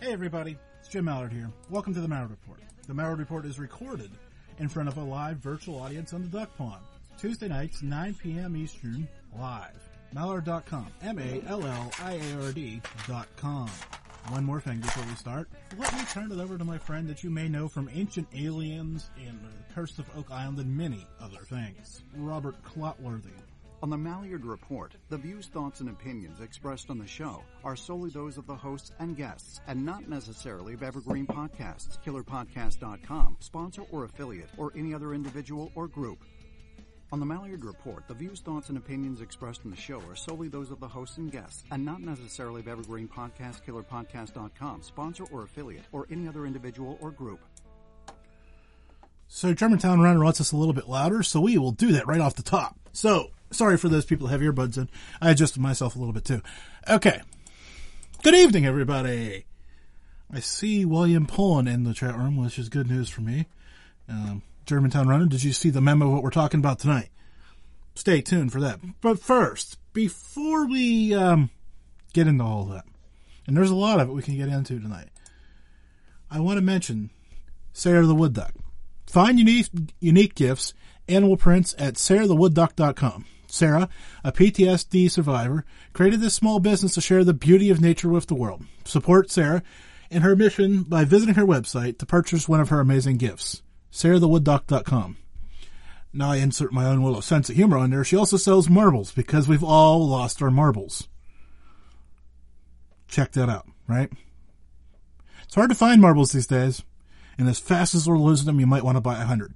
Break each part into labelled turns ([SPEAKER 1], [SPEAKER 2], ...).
[SPEAKER 1] Hey everybody, it's Jim Malliard here. Welcome to the Malliard Report. The Malliard Report is recorded in front of a live virtual audience on the Duck Pond. Tuesday nights, 9 p.m. Eastern, live. Malliard.com. M-A-L-L-I-A-R-D dot com. One more thing before we start. Let me turn it over to my friend that you may know from Ancient Aliens and The Curse of Oak Island and many other things. Robert Clotworthy.
[SPEAKER 2] On the Malliard Report, the views, thoughts, and opinions expressed on the show are solely those of the hosts and guests, and not necessarily of Evergreen Podcasts, KillerPodcast.com, sponsor or affiliate, or any other individual or group. On the Malliard Report, the views, thoughts, and opinions expressed in the show are solely those of the hosts and guests, and not necessarily of Evergreen Podcast, KillerPodcast.com, sponsor or affiliate, or any other individual or group.
[SPEAKER 1] So Germantown Runner wants us a little bit louder, so we will do that right off the top. So, sorry for those people who have earbuds in. I adjusted myself a little bit too. Okay. Good evening, everybody. I see William Pullen in the chat room, which is good news for me. Um, Germantown Runner, did you see the memo of what we're talking about tonight? Stay tuned for that. But first, before we um, get into all that, and there's a lot of it we can get into tonight, I want to mention Sarah the Wood Duck. Find unique, unique gifts, animal prints at sarahthewoodduck.com. Sarah, a PTSD survivor, created this small business to share the beauty of nature with the world. Support Sarah in her mission by visiting her website to purchase one of her amazing gifts. sarahthewoodduck.com. Now I insert my own little sense of humor on there. She also sells marbles because we've all lost our marbles. Check that out, right? It's hard to find marbles these days. And as fast as we're losing them, you might want to buy a hundred.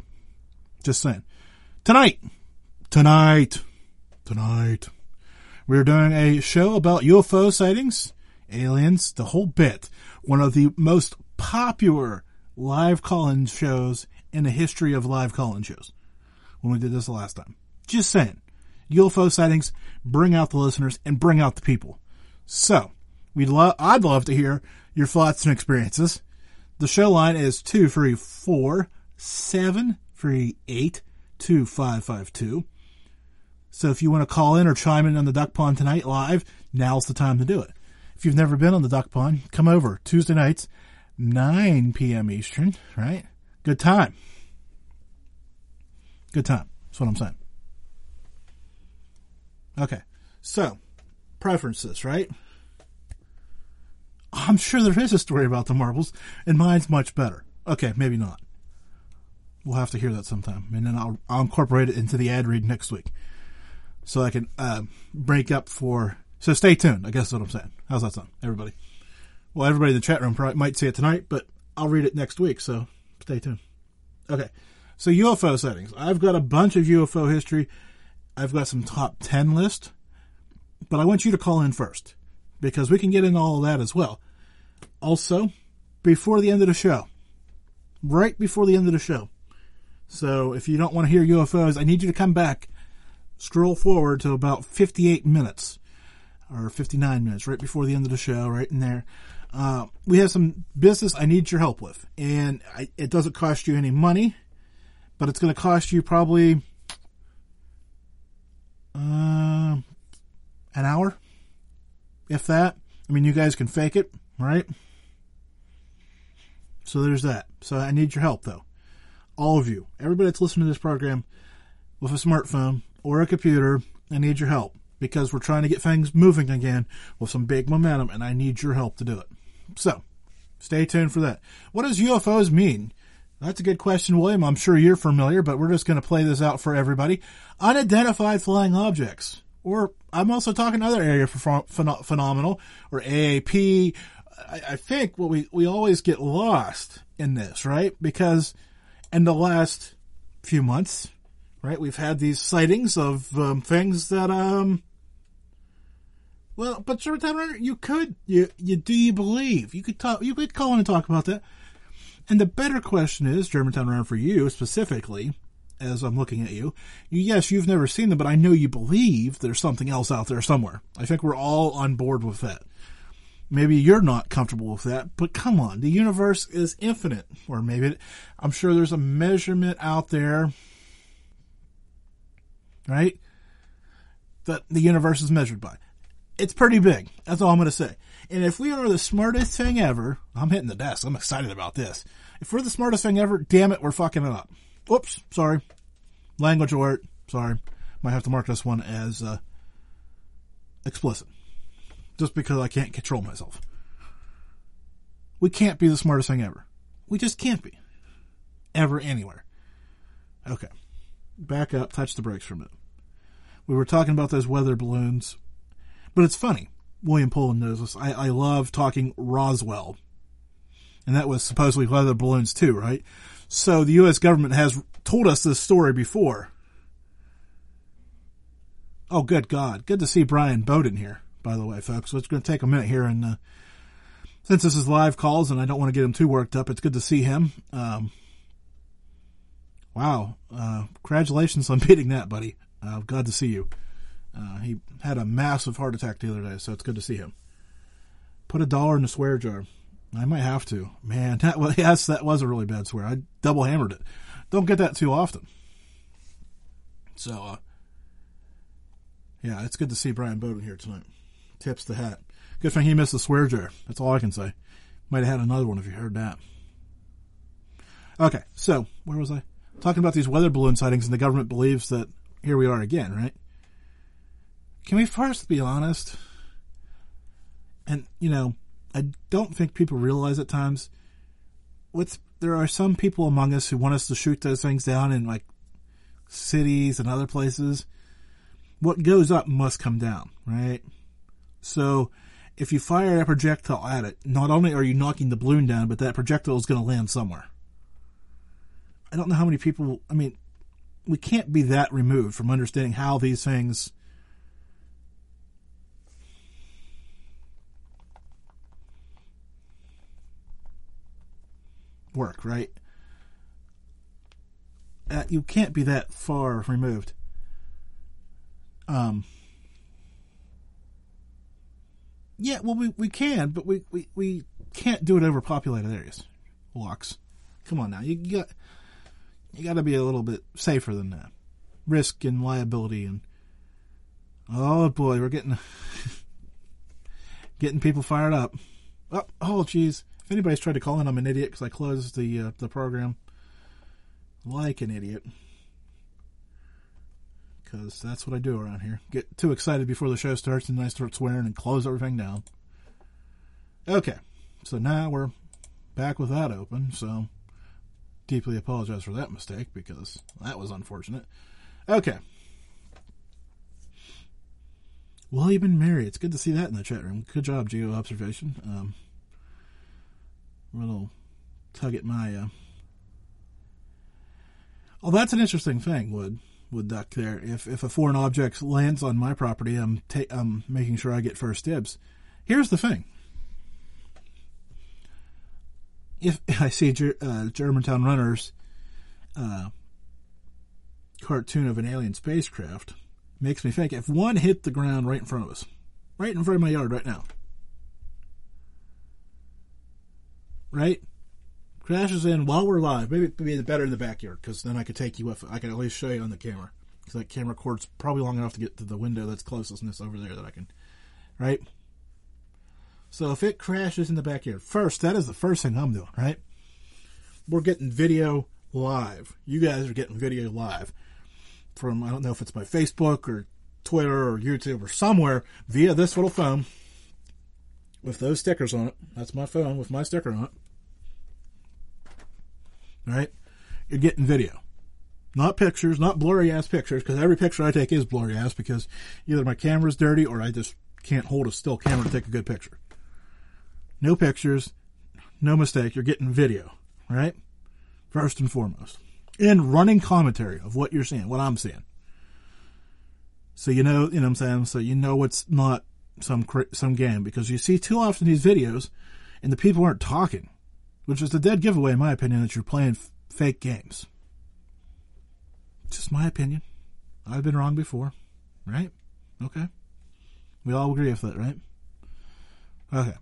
[SPEAKER 1] Just saying. Tonight, tonight, tonight, we're doing a show about UFO sightings, aliens, the whole bit. One of the most popular live call-in shows in the history of live call-in shows. When we did this the last time. Just saying. UFO sightings, bring out the listeners and bring out the people. So, we'd love, I'd love to hear your thoughts and experiences. The show line is 234 738 2552. So if you want to call in or chime in on the Duck Pond tonight live, now's the time to do it. If you've never been on the Duck Pond, come over Tuesday nights, 9 p.m. Eastern, right? Good time. Good time. That's what I'm saying. Okay. So, preferences, right? I'm sure there is a story about the marbles, and mine's much better. Okay, maybe not. We'll have to hear that sometime, and then I'll, I'll incorporate it into the ad read next week, so I can uh, break up for. So stay tuned. I guess is what I'm saying. How's that sound, everybody? Well, everybody in the chat room probably might see it tonight, but I'll read it next week. So stay tuned. Okay, so UFO sightings. I've got a bunch of UFO history. I've got some top ten list, but I want you to call in first because we can get into all of that as well. Also, before the end of the show, right before the end of the show. So if you don't want to hear UFOs, I need you to come back, scroll forward to about 58 minutes or 59 minutes, right before the end of the show, right in there. Uh, we have some business I need your help with, and I, it doesn't cost you any money, but it's going to cost you probably uh, an hour, if that. I mean, you guys can fake it, right? So there's that. So I need your help, though. All of you, everybody that's listening to this program with a smartphone or a computer, I need your help because we're trying to get things moving again with some big momentum, and I need your help to do it. So stay tuned for that. What does UFOs mean? That's a good question, William. I'm sure you're familiar, but we're just going to play this out for everybody. Unidentified flying objects. Or I'm also talking other area for phen- phenomenal or AAP. I, I think what we, we always get lost in this, right? Because in the last few months, right, we've had these sightings of um, things that um, Well, but Runner, you could, you, you, do you believe? You could talk, you could call in and talk about that. And the better question is, Germantown Runner for you specifically, as I'm looking at you, yes, you've never seen them, but I know you believe there's something else out there somewhere. I think we're all on board with that. Maybe you're not comfortable with that, but come on, the universe is infinite. Or maybe, it, I'm sure there's a measurement out there, right? That the universe is measured by. It's pretty big. That's all I'm going to say. And if we are the smartest thing ever, I'm hitting the desk. I'm excited about this. If we're the smartest thing ever, damn it, we're fucking it up. Oops, sorry. Language alert. Sorry. Might have to mark this one as uh, explicit just because I can't control myself. We can't be the smartest thing ever. We just can't be. Ever, anywhere. Okay. Back up, touch the brakes for a minute. We were talking about those weather balloons, but it's funny. William Poland knows this. I, I love talking Roswell. And that was supposedly weather balloons too, right? So the U.S. government has told us this story before. Oh, good God. Good to see Brian Bowden here by the way, folks. So it's going to take a minute here. And uh, since this is live calls and I don't want to get him too worked up, it's good to see him. Um, wow. Uh, congratulations on beating that, buddy. Uh, glad to see you. Uh, he had a massive heart attack the other day, so it's good to see him. Put a dollar in the swear jar. I might have to. Man, that was, yes, that was a really bad swear. I double hammered it. Don't get that too often. So, uh, yeah, it's good to see Brian Bowden here tonight tips the hat. Good thing he missed the swear jar. That's all I can say. Might have had another one if you heard that. Okay, so where was I? Talking about these weather balloon sightings, and the government believes that here we are again, right? Can we first be honest? And you know, I don't think people realize at times. What's there are some people among us who want us to shoot those things down in like cities and other places. What goes up must come down, right? So if you fire a projectile at it, not only are you knocking the balloon down, but that projectile is going to land somewhere. I don't know how many people, I mean, we can't be that removed from understanding how these things work, right? Uh, you can't be that far removed. Um, yeah, well, we, we can, but we, we, we can't do it over populated areas. Lux. Come on now. You, you got you got to be a little bit safer than that. Risk and liability and oh boy, we're getting getting people fired up. Oh, oh, jeez. If anybody's tried to call in, I'm an idiot because I closed the uh, the program like an idiot because that's what I do around here. Get too excited before the show starts and then I start swearing and close everything down. Okay, so now we're back with that open, so deeply apologize for that mistake because that was unfortunate. Okay. William and Mary, it's good to see that in the chat room. Good job, Geo Observation. Um, little tug at my. Uh... Oh, that's an interesting thing, Wood with duck there. If if a foreign object lands on my property, I'm ta- I'm making sure I get first dibs. Here's the thing: if I see uh, Germantown Runners uh, cartoon of an alien spacecraft, makes me think if one hit the ground right in front of us, right in front of my yard right now, right crashes in while we're live. Maybe it'd be better in the backyard because then I could take you with. I can at least show you on the camera because that camera cord's probably long enough to get to the window that's closest over there that I can, right? So if it crashes in the backyard, first that is the first thing I'm doing, right? We're getting video live. You guys are getting video live from I don't know if it's my Facebook or Twitter or YouTube or somewhere via this little phone with those stickers on it. That's my phone with my sticker on it right? You're getting video. Not pictures, not blurry ass pictures, because every picture I take is blurry ass because either my camera's dirty or I just can't hold a still camera to take a good picture. No pictures, no mistake, you're getting video, right? First and foremost. And running commentary of what you're seeing, what I'm seeing. So you know, you know what I'm saying? So you know it's not some some game because you see too often these videos, and the people aren't talking, which is a dead giveaway in my opinion that you're playing f- fake games. Just my opinion. I've been wrong before, right? Okay. We all agree with that, right? Okay.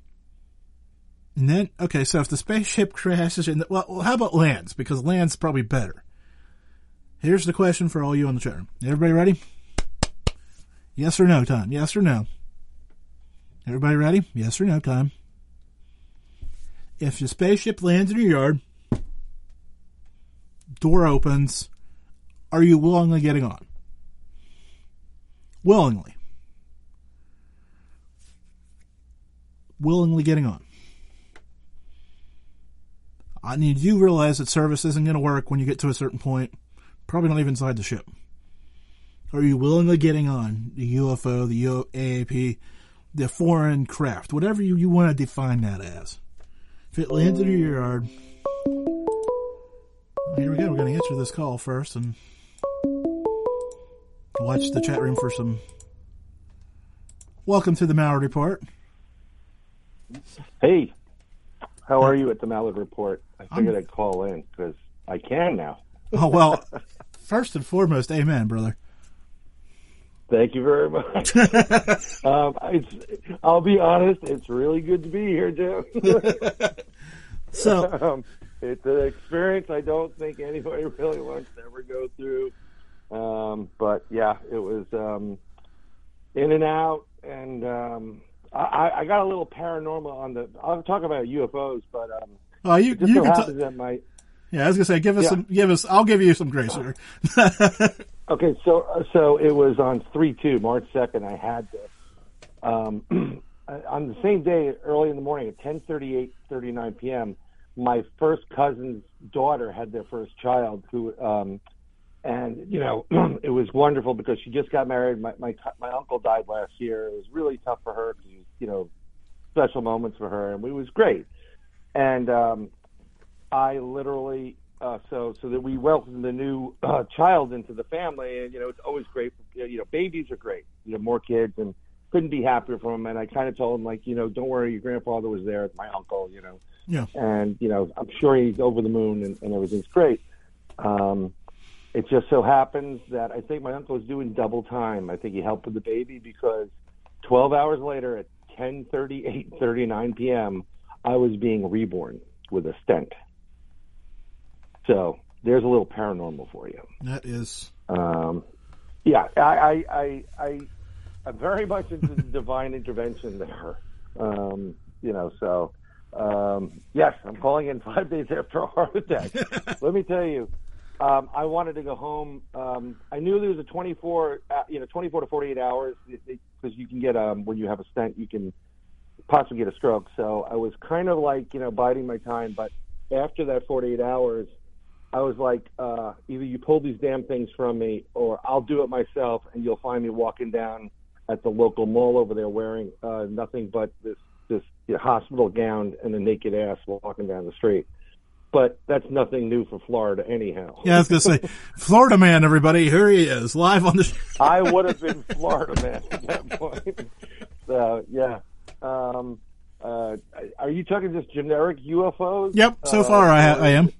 [SPEAKER 1] And then, okay, so if the spaceship crashes in the, well, how about lands? Because land's probably better. Here's the question for all you on the chat room. Everybody ready? Yes or no time? Yes or no? Everybody ready? Yes or no time? If the spaceship lands in your yard, door opens, are you willingly getting on? Willingly. Willingly getting on. I need you realize that service isn't going to work when you get to a certain point. Probably not even inside the ship. Are you willingly getting on the UFO, the UAP, the foreign craft, whatever you, you want to define that as? If it lands in your yard, here we go. We're going to answer this call first and watch the chat room for some. Welcome to the Malliard Report.
[SPEAKER 3] Hey, how are you at the Malliard Report? I figured I'd call in because I can now.
[SPEAKER 1] Oh well, first and foremost, amen, brother.
[SPEAKER 3] Thank you very much. um, it's, I'll be honest, it's really good to be here, Jim.
[SPEAKER 1] So,
[SPEAKER 3] um, it's an experience I don't think anybody really wants to ever go through. Um, but yeah, it was um, in and out, and um, I, I got a little paranormal on the. I'll talk about UFOs, but um,
[SPEAKER 1] oh, you
[SPEAKER 3] just
[SPEAKER 1] you
[SPEAKER 3] so
[SPEAKER 1] can.
[SPEAKER 3] happens
[SPEAKER 1] T-
[SPEAKER 3] that my
[SPEAKER 1] yeah, I was gonna say, give us
[SPEAKER 3] Yeah.
[SPEAKER 1] some, give us. I'll give you some grace here.
[SPEAKER 3] Okay, so so it was on three two March second. I had this um, on the same day, early in the morning at ten thirty eight thirty nine p.m. My first cousin's daughter had their first child, who um, and you know it was wonderful because she just got married. My my my uncle died last year. It was really tough for her because you know special moments for her, and it was great. And um, I literally uh, so so that we welcome the new uh, child into the family, and you know it's always great. For, you know, babies are great. You know, more kids, and couldn't be happier for him. And I kind of told him like, you know, don't worry, your grandfather was there, my uncle. You know,
[SPEAKER 1] Yeah.
[SPEAKER 3] and you know, I'm sure he's over the moon, and, and everything's great. Um, it just so happens that I think my uncle was doing double time. I think he helped with the baby because 12 hours later at 10:38, 39 p.m., I was being reborn with a stent. So there's a little paranormal for you.
[SPEAKER 1] That is.
[SPEAKER 3] Um, yeah, I, I, I, I, I'm very much into the divine intervention there. Um, you know, so um, yes, I'm calling in five days after a heart attack. Let me tell you, um, I wanted to go home. Um, I knew there was a 24, uh, you know, 24 to 48 hours because you can get um, when you have a stent, you can possibly get a stroke. So I was kind of like, you know, biding my time. But after that 48 hours, I was like, uh, either you pull these damn things from me, or I'll do it myself, and you'll find me walking down at the local mall over there wearing uh, nothing but this this hospital gown and a naked ass walking down the street. But that's nothing new for Florida, anyhow.
[SPEAKER 1] Yeah, I was gonna say, Florida man, everybody, here he is, live on the. Show.
[SPEAKER 3] I would have been Florida man at that point. So yeah. Um, uh, are you talking just generic UFOs?
[SPEAKER 1] Yep. So
[SPEAKER 3] Uh,
[SPEAKER 1] far, I, ha- I am.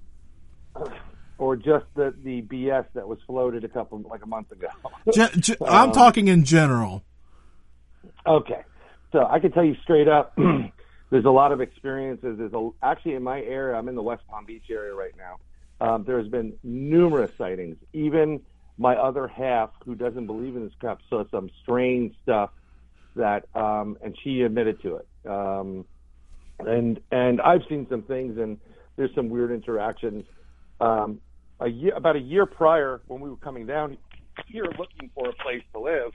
[SPEAKER 3] Or just the the BS that was floated a couple like a month ago?
[SPEAKER 1] Ge- ge- I'm
[SPEAKER 3] Um,
[SPEAKER 1] talking in general.
[SPEAKER 3] Okay, so I can tell you straight up, there's a lot of experiences. There's a, actually in my area, I'm in the West Palm Beach area right now. Um, there's been numerous sightings. Even my other half, who doesn't believe in this crap, saw some strange stuff that, um, and she admitted to it. Um, and and I've seen some things, and there's some weird interactions. Um, a year, about a year prior, when we were coming down here looking for a place to live,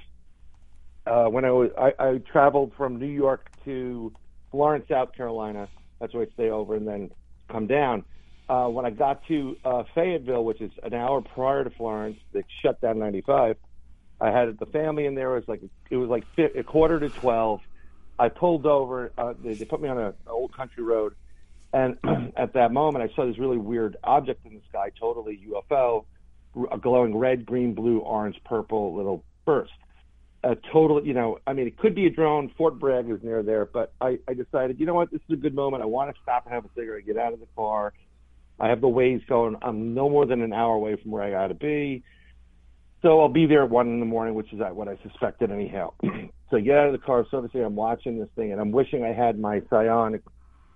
[SPEAKER 3] uh, when I was I, I traveled from New York to Florence, South Carolina. That's where I stay over, and then come down. Uh, when I got to uh, Fayetteville, which is an hour prior to Florence, they shut down 95. I had the family in there. It was like it was like a quarter to 12. I pulled over. Uh, they, they put me on a, an old country road, and at that moment, I saw this really weird object in the sky, totally UFO, a glowing red, green, blue, orange, purple little burst a total, you know, I mean, it could be a drone. Fort Bragg is near there, but I, I decided, you know what, this is a good moment. I want to stop and have a cigarette, get out of the car. I have the Waze going. I'm no more than an hour away from where I got to be. So I'll be there at one in the morning, which is what I suspected anyhow. so get out of the car. So obviously I'm watching this thing, and I'm wishing I had my SiOnyx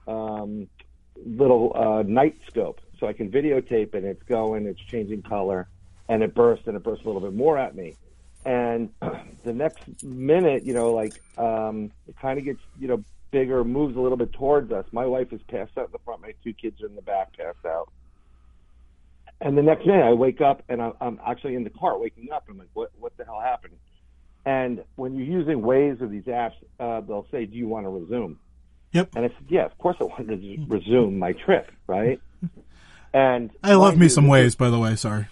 [SPEAKER 3] um, little uh, night scope so I can videotape it. It's going, it's changing color, and it bursts, and it bursts a little bit more at me. And the next minute, you know, like um, it kind of gets, you know, bigger, moves a little bit towards us. My wife is passed out in the front. My two kids are in the back, passed out. And the next minute, I wake up and I'm, I'm actually in the car, waking up. I'm like, what, what the hell happened? And when you're using Waze or these apps, uh, they'll say, "Do you want to resume?"
[SPEAKER 1] Yep.
[SPEAKER 3] And I said, "Yeah, of course I want to resume my trip, right?" And
[SPEAKER 1] I love me some Waze, by the way. Sorry.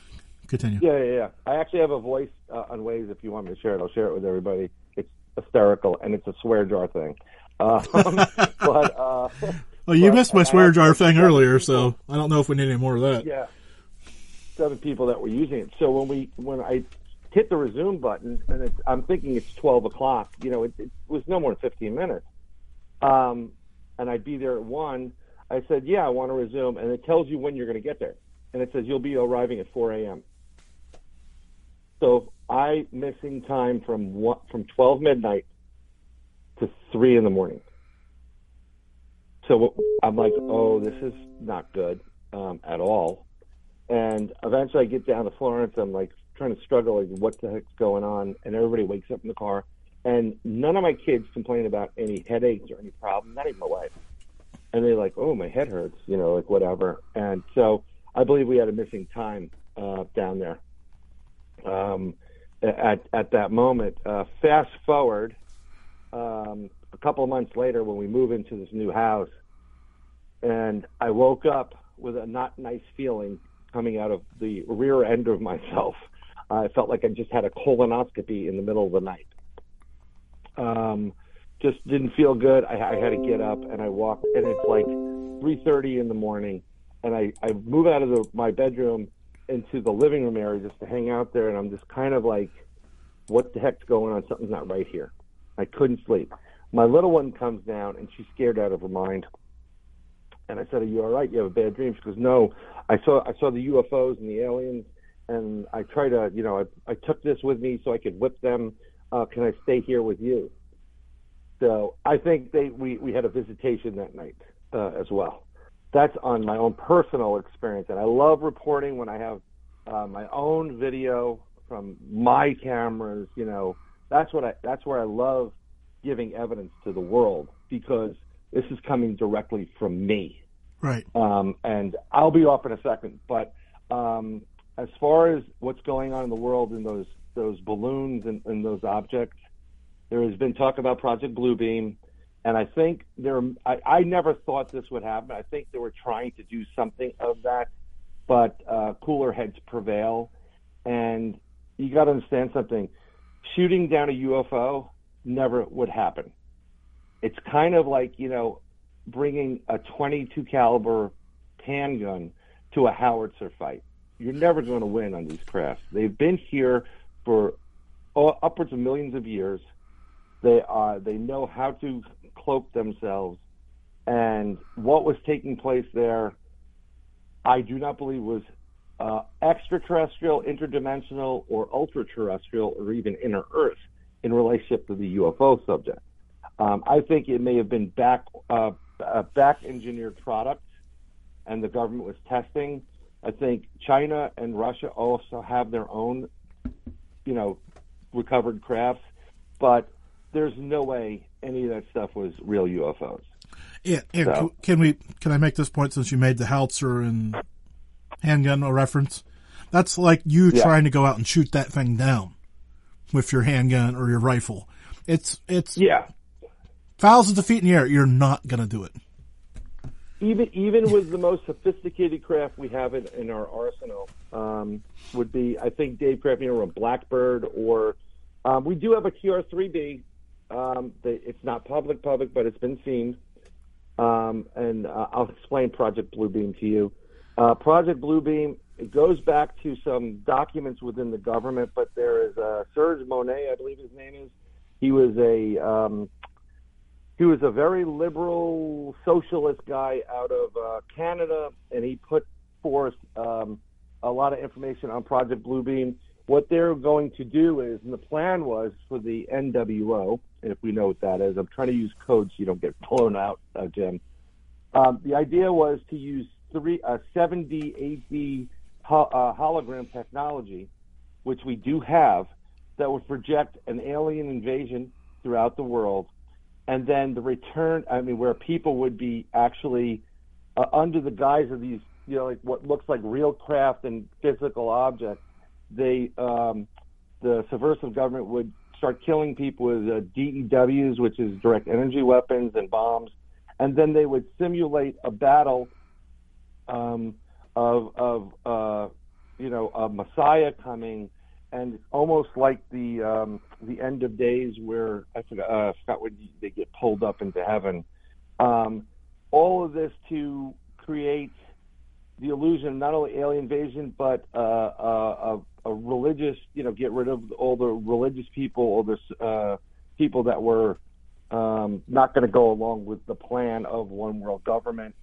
[SPEAKER 1] Continue.
[SPEAKER 3] Yeah, yeah, yeah. I actually have a voice uh, on Waze. If you want me to share it, I'll share it with everybody. It's hysterical, and it's a swear jar thing. Um, but uh,
[SPEAKER 1] well, you
[SPEAKER 3] but
[SPEAKER 1] missed my swear jar thing earlier, so I don't know if we need any more of that.
[SPEAKER 3] yeah, seven people that were using it. So when we when I hit the resume button, and it's, I'm thinking it's twelve o'clock. You know, it, it was no more than fifteen minutes. Um, and I'd be there at one. I said, "Yeah, I want to resume," and it tells you when you're going to get there, and it says you'll be arriving at four a.m. So I missing time from from twelve midnight to three in the morning. So I'm like, "Oh, this is not good um, at all." And eventually, I get down to Florence. I'm like trying to struggle, like, what the heck's going on? And everybody wakes up in the car, and none of my kids complain about any headaches or any problem. Not even my wife. And they're like, "Oh, my head hurts," you know, like whatever. And so I believe we had a missing time uh, down there um, at at that moment. Uh, fast forward um, a couple of months later, when we move into this new house, and I woke up with a not nice feeling coming out of the rear end of myself. I felt like I just had a colonoscopy in the middle of the night. Um, just didn't feel good. I, I had to get up and I walked, and it's like 3:30 in the morning, and I I move out of the, my bedroom into the living room area just to hang out there, and I'm just kind of like, what the heck's going on? Something's not right here. I couldn't sleep. My little one comes down, and she's scared out of her mind. And I said, "Are you all right? You have a bad dream?" She goes, "No, I saw I saw the UFOs and the aliens, and I try to, you know, I, I took this with me so I could whip them. Uh, can I stay here with you?" So I think they we we had a visitation that night uh, as well. That's on my own personal experience, and I love reporting when I have uh, my own video from my cameras. You know, that's what I that's where I love giving evidence to the world because this is coming directly from me.
[SPEAKER 1] Right.
[SPEAKER 3] Um, and I'll be off in a second. But um, as far as what's going on in the world in those those balloons and, and those objects, there has been talk about Project Bluebeam, and I think there. I, I never thought this would happen. I think they were trying to do something of that, but uh, cooler heads prevail, and you got to understand something. Shooting down a UFO never would happen. It's kind of like you know bringing a 22 caliber handgun to a howitzer fight. You're never going to win on these crafts. They've been here for uh, upwards of millions of years. They are they know how to cloak themselves, and what was taking place there, I do not believe was uh, extraterrestrial, interdimensional, or ultra-terrestrial, or even inner Earth in relationship to the UFO subject. Um, I think it may have been back uh, a back engineered product, and the government was testing. I think China and Russia also have their own, you know, recovered crafts, but there's no way any of that stuff was real UFOs.
[SPEAKER 1] Yeah,
[SPEAKER 3] So-
[SPEAKER 1] can we? Can I make this point since you made the Howitzer and handgun a reference? That's like you
[SPEAKER 3] Yeah.
[SPEAKER 1] trying to go out and shoot that thing down with your handgun or your rifle. It's it's
[SPEAKER 3] Yeah,
[SPEAKER 1] thousands of feet in the air. You're not gonna do it.
[SPEAKER 3] even even with the most sophisticated craft we have in, in our arsenal, um, would be I think Dave you know, a Blackbird or um, we do have a TR3B. Um, they, it's not public public, but it's been seen. Um, and uh, I'll explain Project Bluebeam to you. Uh, Project Bluebeam it goes back to some documents within the government, but there is uh, Serge Monet, I believe his name is. He was a um, he was a very liberal socialist guy out of uh, Canada, and he put forth um, a lot of information on Project Bluebeam. What they're going to do is, and the plan was for the NWO, if we know what that is. I'm trying to use codes so you don't get blown out, uh, Jim. Um, the idea was to use three, uh, 7D, 8D ho- uh, hologram technology, which we do have, that would project an alien invasion throughout the world, and then the return. I mean, where people would be actually uh, under the guise of these, you know, like what looks like real craft and physical objects. They, um, the subversive government would start killing people with uh, DEWs, which is direct energy weapons and bombs, and then they would simulate a battle um, of of uh, you know a Messiah coming, and almost like the um, the end of days where I forgot uh, forgot when they get pulled up into heaven. Um, all of this to create the illusion of not only alien invasion but uh, uh, religious, you know, get rid of all the religious people, all the uh, people that were um, not going to go along with the plan of one world government,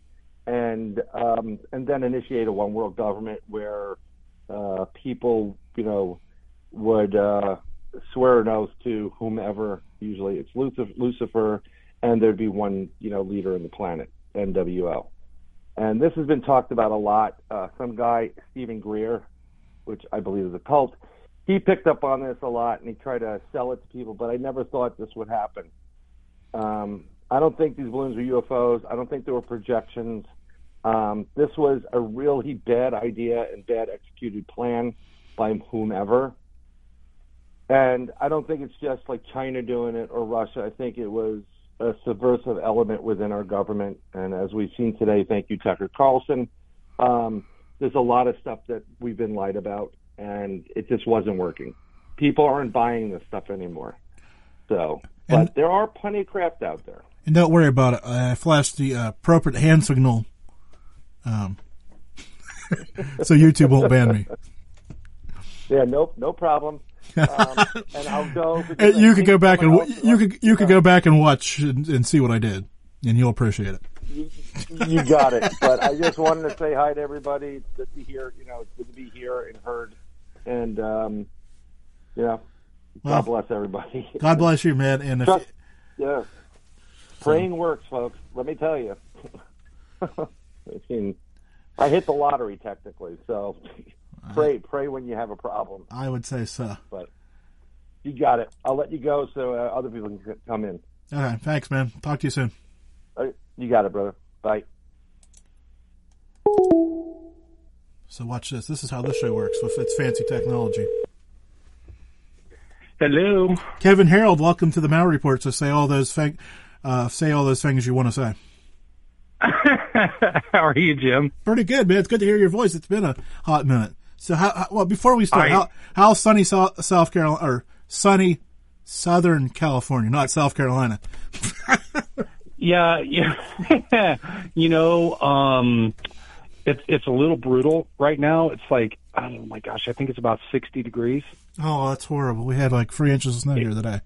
[SPEAKER 3] and um, and then initiate a one world government where uh, people, you know, would uh, swear an oath to whomever. Usually, it's Lucifer, Lucifer, and there'd be one, you know, leader in the planet, NWO. And this has been talked about a lot. Uh, some guy, Steven Greer, which I believe is a cult, he picked up on this a lot and he tried to sell it to people, but I never thought this would happen. Um, I don't think these balloons were UFOs. I don't think they were projections. Um, this was a really bad idea and bad executed plan by whomever. And I don't think it's just like China doing it or Russia. I think it was a subversive element within our government. And as we've seen today, thank you, Tucker Carlson. Um, there's a lot of stuff that we've been lied about, and it just wasn't working. People aren't buying this stuff anymore. So, but
[SPEAKER 1] And-
[SPEAKER 3] there are plenty of craft out there.
[SPEAKER 1] And don't worry about it. I flashed the uh, appropriate hand signal, um, so YouTube won't ban me.
[SPEAKER 3] Yeah, nope, no problem. Um, and I'll go.
[SPEAKER 1] Uh,
[SPEAKER 3] because I
[SPEAKER 1] You could go back and w- you could you could go back and watch and, and see what I did, and you'll appreciate it.
[SPEAKER 3] You, you got it. But I just wanted to say hi to everybody. It's good to hear. You know, it's good to be here and heard. And um, yeah,
[SPEAKER 1] Well,
[SPEAKER 3] God bless everybody.
[SPEAKER 1] God bless you, man. And if
[SPEAKER 3] Trust- yeah, praying works, folks. Let me tell you. I mean, I hit the lottery technically, so pray, pray when you have a problem.
[SPEAKER 1] I would say so.
[SPEAKER 3] But you got it. I'll let you go so uh, other people can come in.
[SPEAKER 1] All right. thanks, man. Talk to you soon.
[SPEAKER 3] All right, You got it, brother. Bye.
[SPEAKER 1] So watch this. This is how this show works with its fancy technology.
[SPEAKER 4] Hello.
[SPEAKER 1] Kevin Harold, welcome to the Mal Report. So say all those thing, uh, say all those things you want to say.
[SPEAKER 4] How are you, Jim?
[SPEAKER 1] Pretty good, man. It's good to hear your voice. It's been a hot minute. So how, how well before we start,
[SPEAKER 4] I-
[SPEAKER 1] how how sunny South, South Carolina or sunny Southern California, not South Carolina.
[SPEAKER 4] Yeah, yeah. you know, um, it's it's a little brutal right now. It's like, oh my gosh, I think it's about sixty degrees.
[SPEAKER 1] Oh, that's horrible. We had like three inches of snow here today.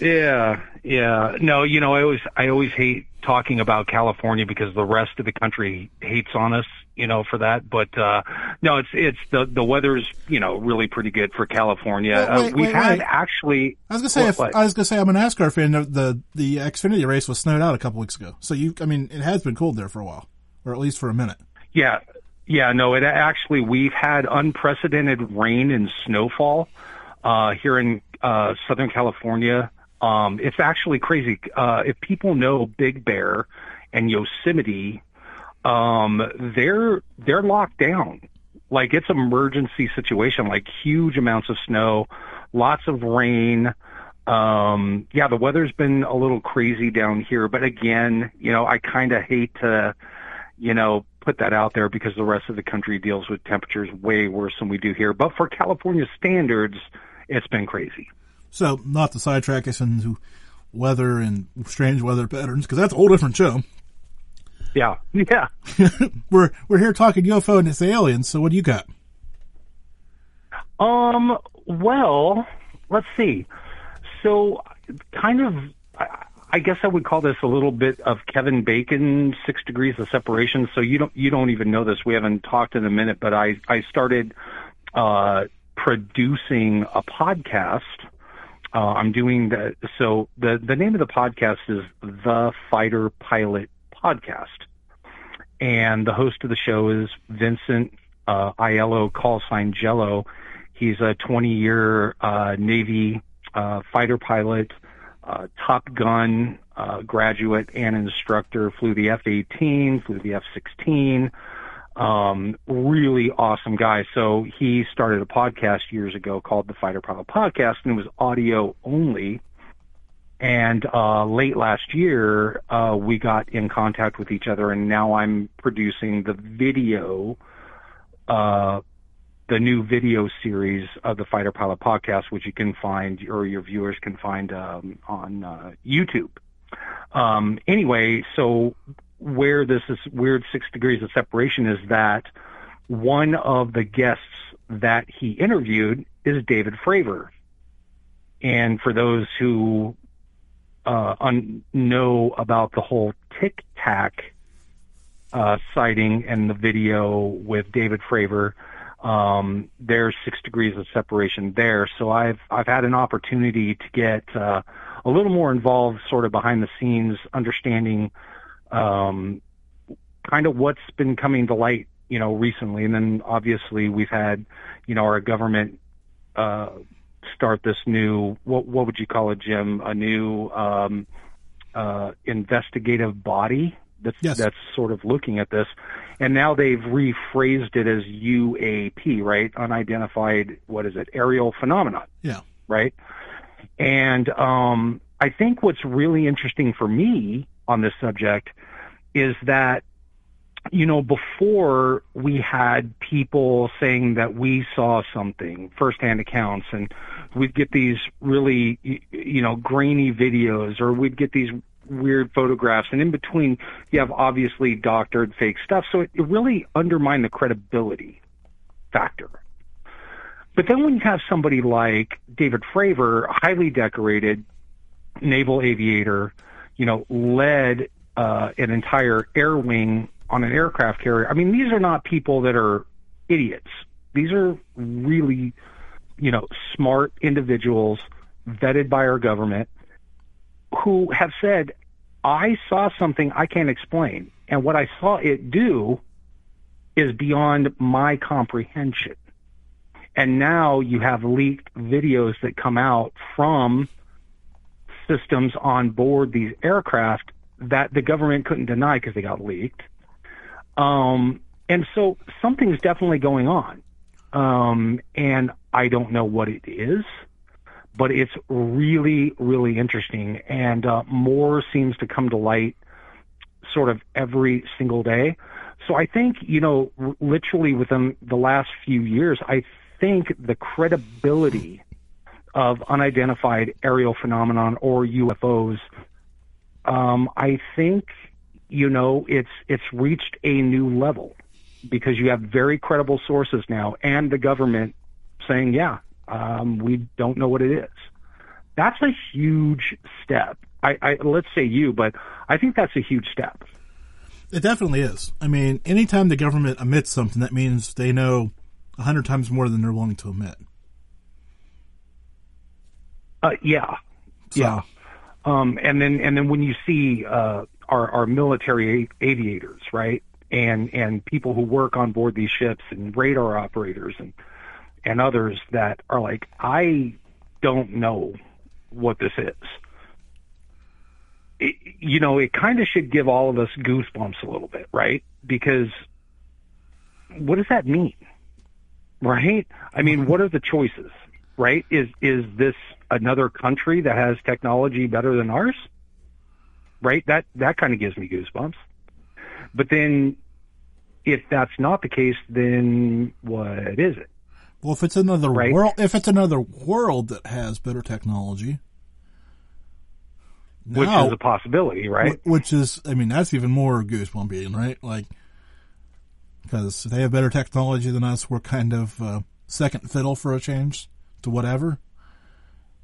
[SPEAKER 4] Yeah, yeah. No, you know, I always I always hate talking about California because the rest of the country hates on us, you know, for that. But uh no, it's it's the the weather's, you know, really pretty good for California.
[SPEAKER 1] Well, wait,
[SPEAKER 4] uh, we've
[SPEAKER 1] wait,
[SPEAKER 4] had
[SPEAKER 1] wait.
[SPEAKER 4] actually
[SPEAKER 1] I was gonna say,
[SPEAKER 4] What-
[SPEAKER 1] if,
[SPEAKER 4] what?
[SPEAKER 1] I was gonna say, I'm a NASCAR fan. The, the the Xfinity race was snowed out a couple weeks ago, so you, I mean, it has been cold there for a while, or at least for a minute.
[SPEAKER 4] Yeah, yeah, no, it actually we've had unprecedented rain and snowfall uh, here in uh, Southern California. Um, it's actually crazy. Uh, if people know Big Bear and Yosemite, um, they're they're locked down. Like it's an emergency situation. Like huge amounts of snow, lots of rain. Um, yeah, the weather's been a little crazy down here, but again, you know, I kind of hate to you know, put that out there because the rest of the country deals with temperatures way worse than we do here. But for California standards, it's been crazy.
[SPEAKER 1] So, not to sidetrack us into weather and strange weather patterns, because that's a whole different show.
[SPEAKER 4] Yeah, yeah.
[SPEAKER 1] we're we're here talking UFO and it's aliens. So what do you got?
[SPEAKER 4] Um. Well, let's see. So, kind of. I, guess I would call this a little bit of Kevin Bacon, Six Degrees of Separation. So you don't you don't even know this. We haven't talked in a minute, but I I started uh, producing a podcast. Uh, I'm doing the so the the name of the podcast is the Fighter Pilot Podcast, and the host of the show is Vincent uh, Aiello, call sign Jello. He's a 20 year uh, Navy uh, fighter pilot, uh, Top Gun uh, graduate and instructor. Flew the F-18, flew the F-16. Um, really awesome guy. So he started a podcast years ago called the Fighter Pilot Podcast, and it was audio only. And uh, late last year, uh, we got in contact with each other, and now I'm producing the video, uh, the new video series of the Fighter Pilot Podcast, which you can find, or your viewers can find um, on uh, YouTube. Um, anyway, so where this is weird six degrees of separation is that one of the guests that he interviewed is David Fravor. And for those who uh, un- know about the whole Tic Tac uh, sighting and the video with David Fravor, um, there's six degrees of separation there. So I've I've had an opportunity to get uh, a little more involved, sort of behind the scenes, understanding um, kind of what's been coming to light, you know, recently. And then obviously we've had, you know, our government uh, start this new what what would you call it, Jim? A new um, uh, investigative body that's
[SPEAKER 1] Yes.
[SPEAKER 4] that's sort of looking at this, and now they've rephrased it as UAP, right? Unidentified, what is it? Aerial phenomenon
[SPEAKER 1] Yeah.
[SPEAKER 4] right? And um, I think what's really interesting for me on this subject is that, you know, before we had people saying that we saw something, firsthand accounts, and we'd get these really, you know, grainy videos, or we'd get these weird photographs, and in between, you have obviously doctored fake stuff. So it, it really undermined the credibility factor. But then when you have somebody like David Fravor, highly decorated naval aviator, you know, led uh, an entire air wing on an aircraft carrier. I mean, these are not people that are idiots. These are really, you know, smart individuals vetted by our government who have said, I saw something I can't explain. And what I saw it do is beyond my comprehension. And now you have leaked videos that come out from systems on board these aircraft that the government couldn't deny because they got leaked. Um, and so something's definitely going on. Um, and I don't know what it is, but it's really, really interesting. And uh, more seems to come to light sort of every single day. So I think, you know, r- literally within the last few years, I think the credibility of unidentified aerial phenomenon or UFOs, um, I think, you know, it's it's reached a new level because you have very credible sources now and the government saying, yeah, um, we don't know what it is. That's a huge step. I, I let's say you, but I think that's a huge step.
[SPEAKER 1] It definitely is. I mean, anytime the government admits something, that means they know a hundred times more than they're willing to admit.
[SPEAKER 4] Uh, yeah,
[SPEAKER 1] So,
[SPEAKER 4] yeah. Um, and then and then when you see uh, our our military aviators, right, and and people who work on board these ships and radar operators and and others that are like, I don't know what this is. It, you know, it kind of should give all of us goosebumps a little bit, right? Because what does that mean? Right? I mean, what are the choices? Right? Is is this another country that has technology better than ours? Right? That that kind of gives me goosebumps. But then if that's not the case, then what is it?
[SPEAKER 1] Well, if it's another
[SPEAKER 4] Right.
[SPEAKER 1] world, if it's another world that has better technology,
[SPEAKER 4] which
[SPEAKER 1] Now-
[SPEAKER 4] is a possibility, right?
[SPEAKER 1] Which is, I mean, that's even more goosebumping, right? Like, because they have better technology than us. We're kind of uh, second fiddle for a change to whatever,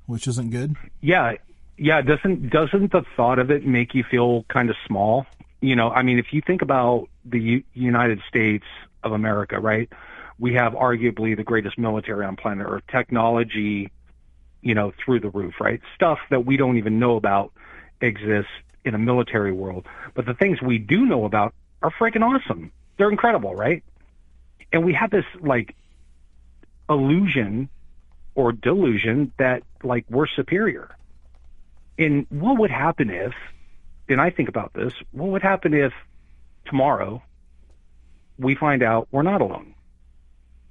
[SPEAKER 1] which isn't good.
[SPEAKER 4] Yeah, yeah. Doesn't doesn't the thought of it make you feel kind of small? You know, I mean, if you think about the U- United States of America, right? We have arguably the greatest military on planet Earth. Technology, you know, through the roof, right? Stuff that we don't even know about exists in a military world. But the things we do know about are freaking awesome. They're incredible, right? And we have this like illusion or delusion that like we're superior. And what would happen if, and I think about this, what would happen if tomorrow we find out we're not alone?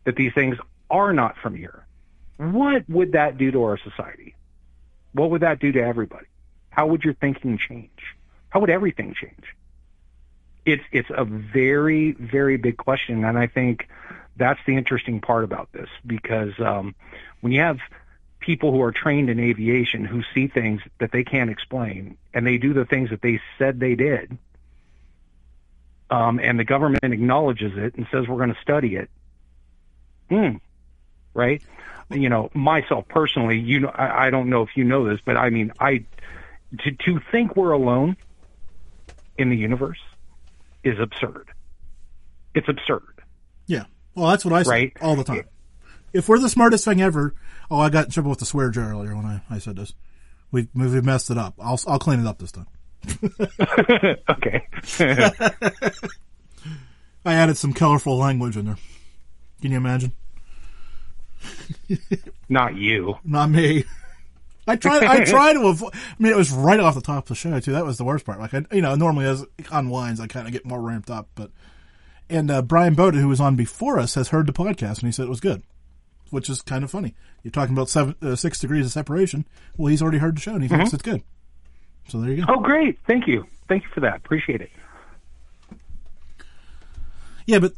[SPEAKER 4] That these things are not from here. What would that do to our society? What would that do to everybody? How would your thinking change? How would everything change? It's it's a very very big question, and I think that's the interesting part about this because um, when you have people who are trained in aviation who see things that they can't explain and they do the things that they said they did, um, and the government acknowledges it and says we're going to study it. Hmm. Right. You know, myself personally, you know, I, I don't know if you know this, but I mean, I to to think we're alone in the universe is absurd. It's absurd.
[SPEAKER 1] Yeah. Well, that's what I say
[SPEAKER 4] Right.
[SPEAKER 1] all the time. If we're the smartest thing ever, oh, I got in trouble with the swear jar earlier when I, I said this. We we messed it up. I'll I'll clean it up this time.
[SPEAKER 4] okay.
[SPEAKER 1] I added some colorful language in there. Can you imagine?
[SPEAKER 4] Not you.
[SPEAKER 1] Not me. I tried. I tried to avoid. I mean, it was right off the top of the show too. That was the worst part. Like, I, you know, normally as it unwinds, I kind of get more ramped up. But and uh, Brian Boda, who was on before us, has heard the podcast and he said it was good, which is kind of funny. You're talking about seven, uh, six degrees of separation. Well, he's already heard the show and he thinks it's good. So there you go.
[SPEAKER 4] Oh, great. Thank you. Thank you for that. Appreciate it.
[SPEAKER 1] Yeah, but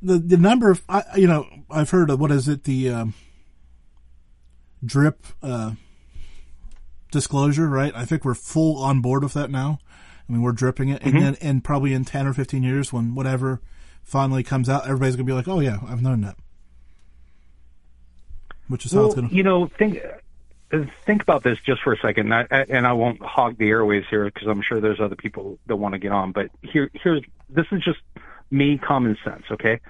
[SPEAKER 1] the the number of I, you know I've heard of what is it the um, drip uh, disclosure right? I think we're full on board with that now. I mean we're dripping it, and mm-hmm. then and probably in ten or fifteen years when whatever finally comes out, everybody's gonna be like, oh yeah, I've known that. Which is how it's gonna.
[SPEAKER 4] you know, think think about this just for a second, and I, and I won't hog the airways here because I'm sure there's other people that want to get on. But here, here's this is just me common sense. Okay,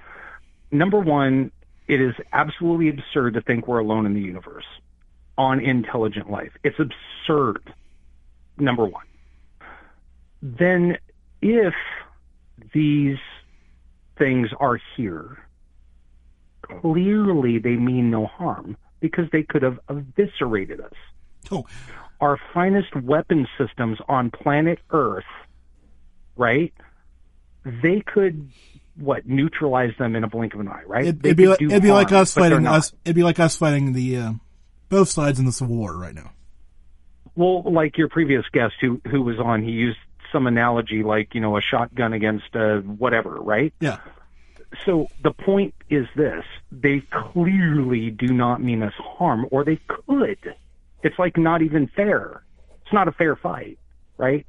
[SPEAKER 4] number one, it is absolutely absurd to think we're alone in the universe on intelligent life. It's absurd. Number one. Then, if these things are here, clearly they mean no harm because they could have eviscerated us.
[SPEAKER 1] oh,
[SPEAKER 4] Our finest weapon systems on planet Earth, right? They could what neutralize them in a blink of an eye, right?
[SPEAKER 1] it, it'd be like it'd be like us fighting us. It'd be like us fighting the uh, both sides in this war right now.
[SPEAKER 4] Well, like your previous guest who who was on, he used some analogy like you know a shotgun against a whatever, right?
[SPEAKER 1] Yeah.
[SPEAKER 4] so the point is this they clearly do not mean us harm or they could it's like not even fair it's not a fair fight right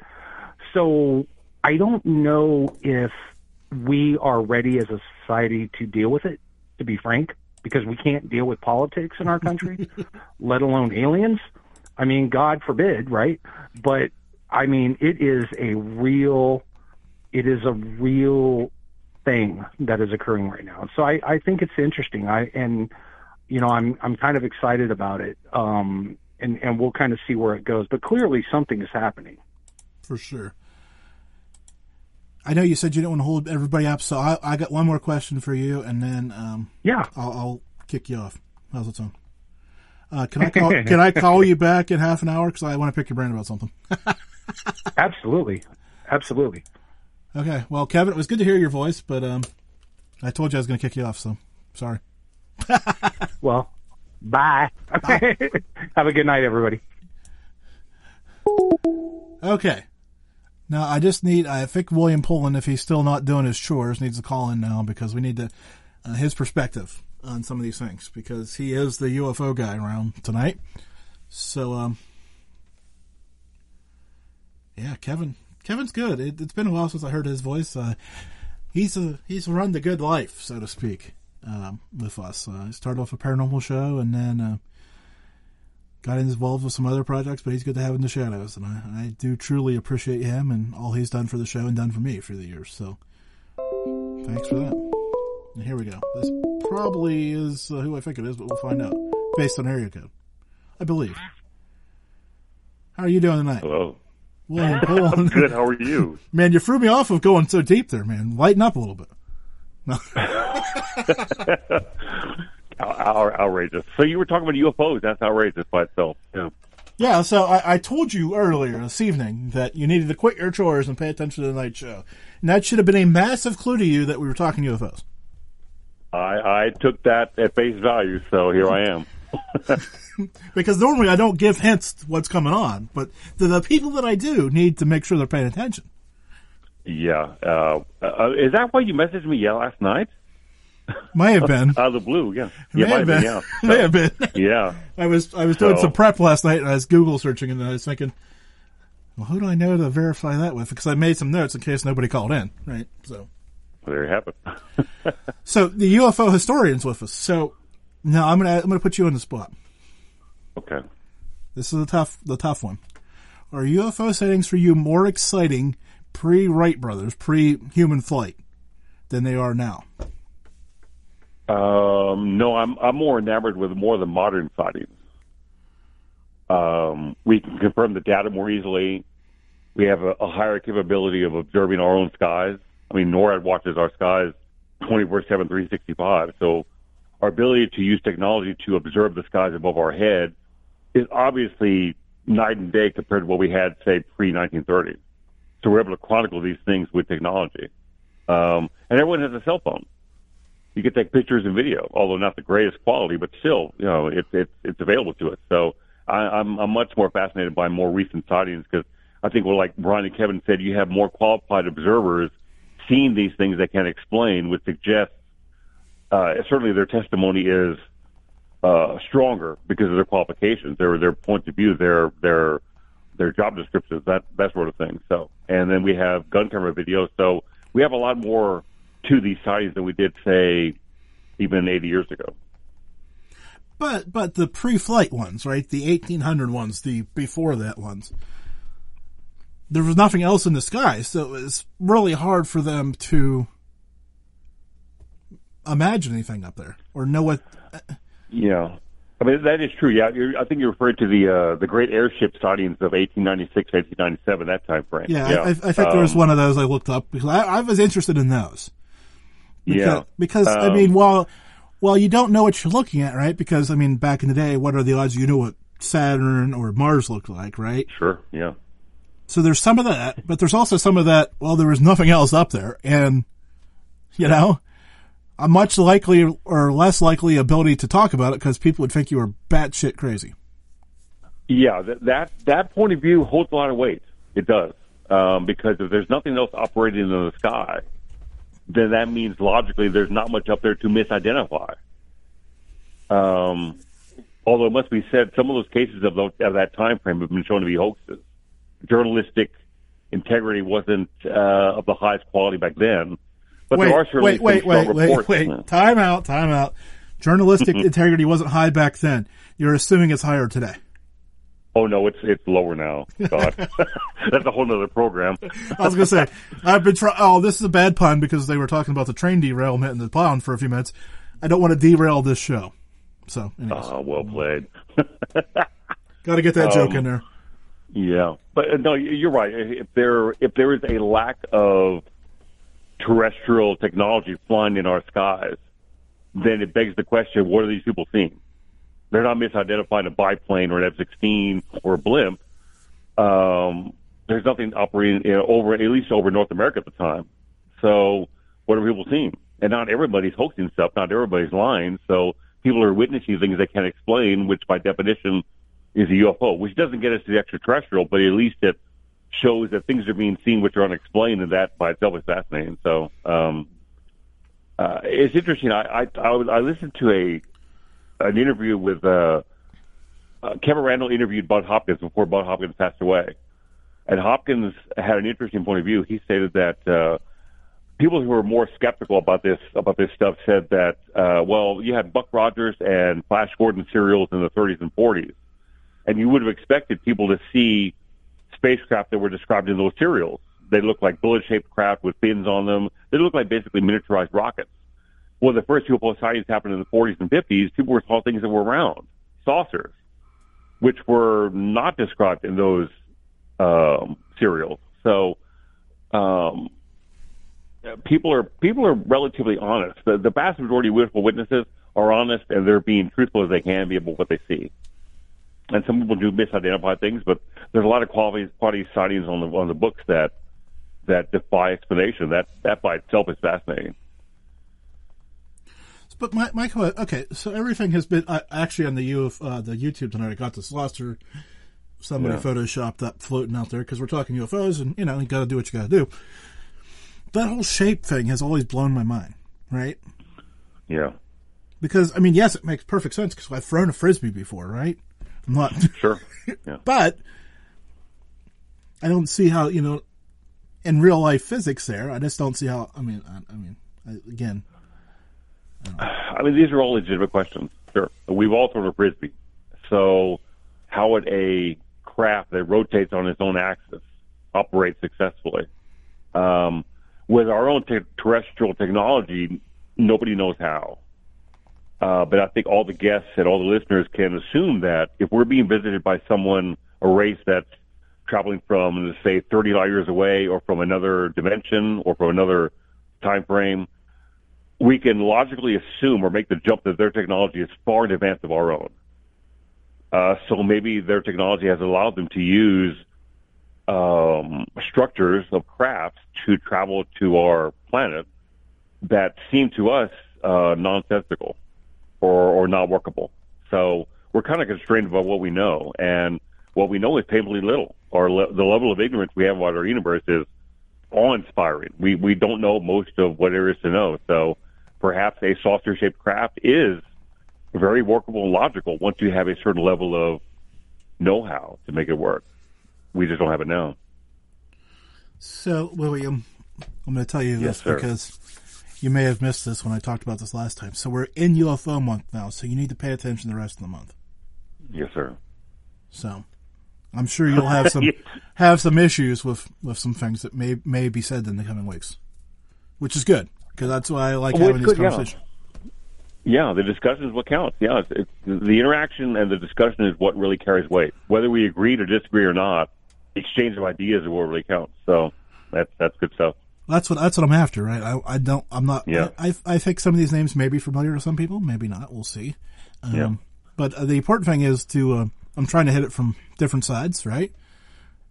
[SPEAKER 4] so i don't know if we are ready as a society to deal with it to be frank because we can't deal with politics in our country let alone aliens i mean god forbid right but i mean it is a real it is a real thing that is occurring right now. So I, I think it's interesting. I and you know I'm I'm kind of excited about it. Um, and and we'll kind of see where it goes. But clearly something is happening.
[SPEAKER 1] for sure. I know you said you didn't want to hold everybody up, so I, I got one more question for you, and then um,
[SPEAKER 4] Yeah.
[SPEAKER 1] I'll, I'll kick you off. How's it sound? Uh, can I call, can I call you back in half an hour because I want to pick your brain about something?
[SPEAKER 4] Absolutely. Absolutely.
[SPEAKER 1] Okay. Well, Kevin, it was good to hear your voice, but um, I told you I was going to kick you off, so sorry.
[SPEAKER 4] Well, bye. Have a good night, everybody.
[SPEAKER 1] Okay. Now I just need. I think William Pullen, if he's still not doing his chores, needs to call in now because we need to uh, his perspective on some of these things because he is the UFO guy around tonight. So um, Yeah, Kevin. Kevin's good. It, has been a while since I heard his voice. Uh, he's a he's run the good life, so to speak, um, with us. Uh, he started off a paranormal show and then uh, got involved with some other projects, but he's good to have in the shadows, and I, I do truly appreciate him and all he's done for the show and done for me through the years. So, thanks for that. And here we go. This probably is uh, who I think it is, but we'll find out based on area code, I believe. How are you doing tonight?
[SPEAKER 5] Hello.
[SPEAKER 1] William, I'm
[SPEAKER 5] good. How are you?
[SPEAKER 1] Man, you threw me off of going so deep there, man. Lighten up a little bit. No.
[SPEAKER 5] outrageous. So you were talking about UFOs. That's outrageous by itself. Yeah.
[SPEAKER 1] Yeah, so I, I, told you earlier this evening that you needed to quit your chores and pay attention to the night show. And that should have been a massive clue to you that we were talking UFOs.
[SPEAKER 5] I, I took that at face value, so here I am.
[SPEAKER 1] because normally I don't give hints what's coming on, but the, the, people that I do need to make sure they're paying attention.
[SPEAKER 5] Yeah. Uh, uh, is that why you messaged me yeah, last night?
[SPEAKER 1] May have been
[SPEAKER 5] out of the blue. Yeah,
[SPEAKER 1] yeah may have been. been. Yeah, may have been.
[SPEAKER 5] Yeah,
[SPEAKER 1] I was I was doing so, some prep last night and I was Google searching and I was thinking, well, who do I know to verify that with? Because I made some notes in case nobody called in. Right. So
[SPEAKER 5] well, there you have
[SPEAKER 1] it. so the UFO historians with us. So now I'm gonna I'm gonna put you on the spot.
[SPEAKER 5] Okay.
[SPEAKER 1] This is the tough the tough one. Are UFO sightings for you more exciting pre Wright brothers, pre human flight, than they are now?
[SPEAKER 5] Um, no, I'm I'm more enamored with more of the modern sightings. Um, we can confirm the data more easily. We have a, a higher capability of observing our own skies. I mean, NORAD watches our skies 24/7, 365. So our ability to use technology to observe the skies above our head is obviously night and day compared to what we had, say, pre 1930. So we're able to chronicle these things with technology. Um, and everyone has a cell phone you can take pictures and video, although not the greatest quality, but still, you know, it's it's it's available to us. So I, I'm I'm much more fascinated by more recent sightings because I think, well, like Brian and Kevin said, you have more qualified observers seeing these things they can explain, which suggests uh, certainly their testimony is uh, stronger because of their qualifications, their their point of view, their their their job descriptions, that that sort of thing. So, and then we have gun camera videos. So we have a lot more to these sightings than we did, say, even 80 years ago.
[SPEAKER 1] But but the pre-flight ones, right? The 1800 ones, the before that ones. There was nothing else in the sky, so it was really hard for them to imagine anything up there or know what.
[SPEAKER 5] Yeah, I mean that is true. Yeah, I think you're referring to the uh, the great airship sightings of 1896, 1897, that time frame.
[SPEAKER 1] Yeah, yeah. I, I, think um, there was um, one of those I looked up because I, I was interested in those. Because,
[SPEAKER 5] yeah.
[SPEAKER 1] Because um, I mean, while while you don't know what you're looking at, right? Because I mean, back in the day, what are the odds you know what Saturn or Mars looked like, right?
[SPEAKER 5] Sure. Yeah.
[SPEAKER 1] So there's some of that, but there's also some of that. Well, there was nothing else up there, and you know, a much likely or less likely ability to talk about it because people would think you were batshit crazy.
[SPEAKER 5] Yeah, that that that point of view holds a lot of weight. It does um, because if there's nothing else operating in the sky, then that means logically there's not much up there to misidentify. Um, although it must be said, some of those cases of, those, of that time frame have been shown to be hoaxes. Journalistic integrity wasn't uh, of the highest quality back then, but
[SPEAKER 1] wait,
[SPEAKER 5] there are certainly
[SPEAKER 1] wait, wait, wait,
[SPEAKER 5] wait,
[SPEAKER 1] wait, wait. Time out, time out. Journalistic integrity wasn't high back then. You're assuming it's higher today.
[SPEAKER 5] Oh no, it's it's lower now. God, that's a whole other program.
[SPEAKER 1] I was gonna say I've been trying. Oh, this is a bad pun because they were talking about the train derailment and the plowing for a few minutes. I don't want to derail this show. So,
[SPEAKER 5] oh, well played.
[SPEAKER 1] Got to get that joke um, in there.
[SPEAKER 5] Yeah, but uh, no, you're right. If there if there is a lack of terrestrial technology flying in our skies, then it begs the question: What are these people seeing? They're not misidentifying a biplane or an F-16 or a blimp. Um, there's nothing operating you know, over, at least over North America at the time. So what are people seeing? And not everybody's hoaxing stuff. Not everybody's lying. So people are witnessing things they can't explain, which by definition is a UFO, which doesn't get us to the extraterrestrial, but at least it shows that things are being seen which are unexplained, and that by itself is fascinating. So um, uh, it's interesting. I, I I, I listened to a an interview with uh, uh, Kevin Randle interviewed Bud Hopkins before Bud Hopkins passed away, And Hopkins had an interesting point of view. He stated that uh, people who were more skeptical about this about this stuff said that, uh, well, you had Buck Rogers and Flash Gordon serials in the 30s and 40s, and you would have expected people to see spacecraft that were described in those serials. They looked like bullet-shaped craft with fins on them. They looked like basically miniaturized rockets. Well, the first UFO sightings happened in the 40s and 50s. People were saw things that were round, saucers, which were not described in those um, serials. So, um, people are people are relatively honest. The, the vast majority of witnesses are honest and they're being truthful as they can be about what they see. And some people do misidentify things, but there's a lot of quality quality sightings on the on the books that that defy explanation. That that by itself is fascinating.
[SPEAKER 1] But my, my okay, so everything has been uh, actually on the UF, uh, the YouTube tonight. I got this saucer somebody
[SPEAKER 5] Yeah.
[SPEAKER 1] photoshopped up floating out there because we're talking UFOs, and you know you got to do what you got to do. That whole shape thing has always blown my mind, right?
[SPEAKER 5] Yeah,
[SPEAKER 1] Because I mean, yes, it makes perfect sense because I've thrown a frisbee before, right? I'm not,
[SPEAKER 5] sure. Yeah.
[SPEAKER 1] but I don't see how you know in real life physics there. I just don't see how. I mean, I, I mean, I, again,
[SPEAKER 5] I mean, these are all legitimate questions. Sure. We've all thrown a frisbee. So, how would a craft that rotates on its own axis operate successfully? Um, with our own te- terrestrial technology, nobody knows how. Uh, but I think all the guests and all the listeners can assume that if we're being visited by someone, a race that's traveling from, say, 30 light years away, or from another dimension, or from another time frame, we can logically assume or make the jump that their technology is far in advance of our own. Uh, so maybe their technology has allowed them to use um, structures of crafts to travel to our planet that seem to us uh, nonsensical or, or not workable. So we're kind of constrained by what we know, and what we know is painfully little. Or le- the level of ignorance we have about our universe is awe-inspiring. We we don't know most of what there is to know. So perhaps a saucer-shaped craft is very workable and logical once you have a certain level of know-how to make it work. We just don't have it now.
[SPEAKER 1] So, William, I'm going to tell you this
[SPEAKER 5] sir.
[SPEAKER 1] because you may have missed this when I talked about this last time. So, we're in UFO month now, so you need to pay attention the rest of the month.
[SPEAKER 5] Yes, sir.
[SPEAKER 1] So, I'm sure you'll have some have some issues with with some things that may may be said in the coming weeks, which is good because that's why I like
[SPEAKER 5] Well,
[SPEAKER 1] having these
[SPEAKER 5] good, yeah.
[SPEAKER 1] conversations.
[SPEAKER 5] Yeah, the discussion is what counts. Yeah, it's, it's, the interaction and the discussion is what really carries weight. Whether we agree or disagree or not, the exchange of ideas is what really counts. So that's that's good stuff.
[SPEAKER 1] That's what that's what I'm after, right? I, I don't. I'm not.
[SPEAKER 5] Yeah.
[SPEAKER 1] I, I think some of these names may be familiar to some people, maybe not. We'll see. Um,
[SPEAKER 5] Yeah.
[SPEAKER 1] But uh, the important thing is to. Uh, I'm trying to hit it from different sides, right?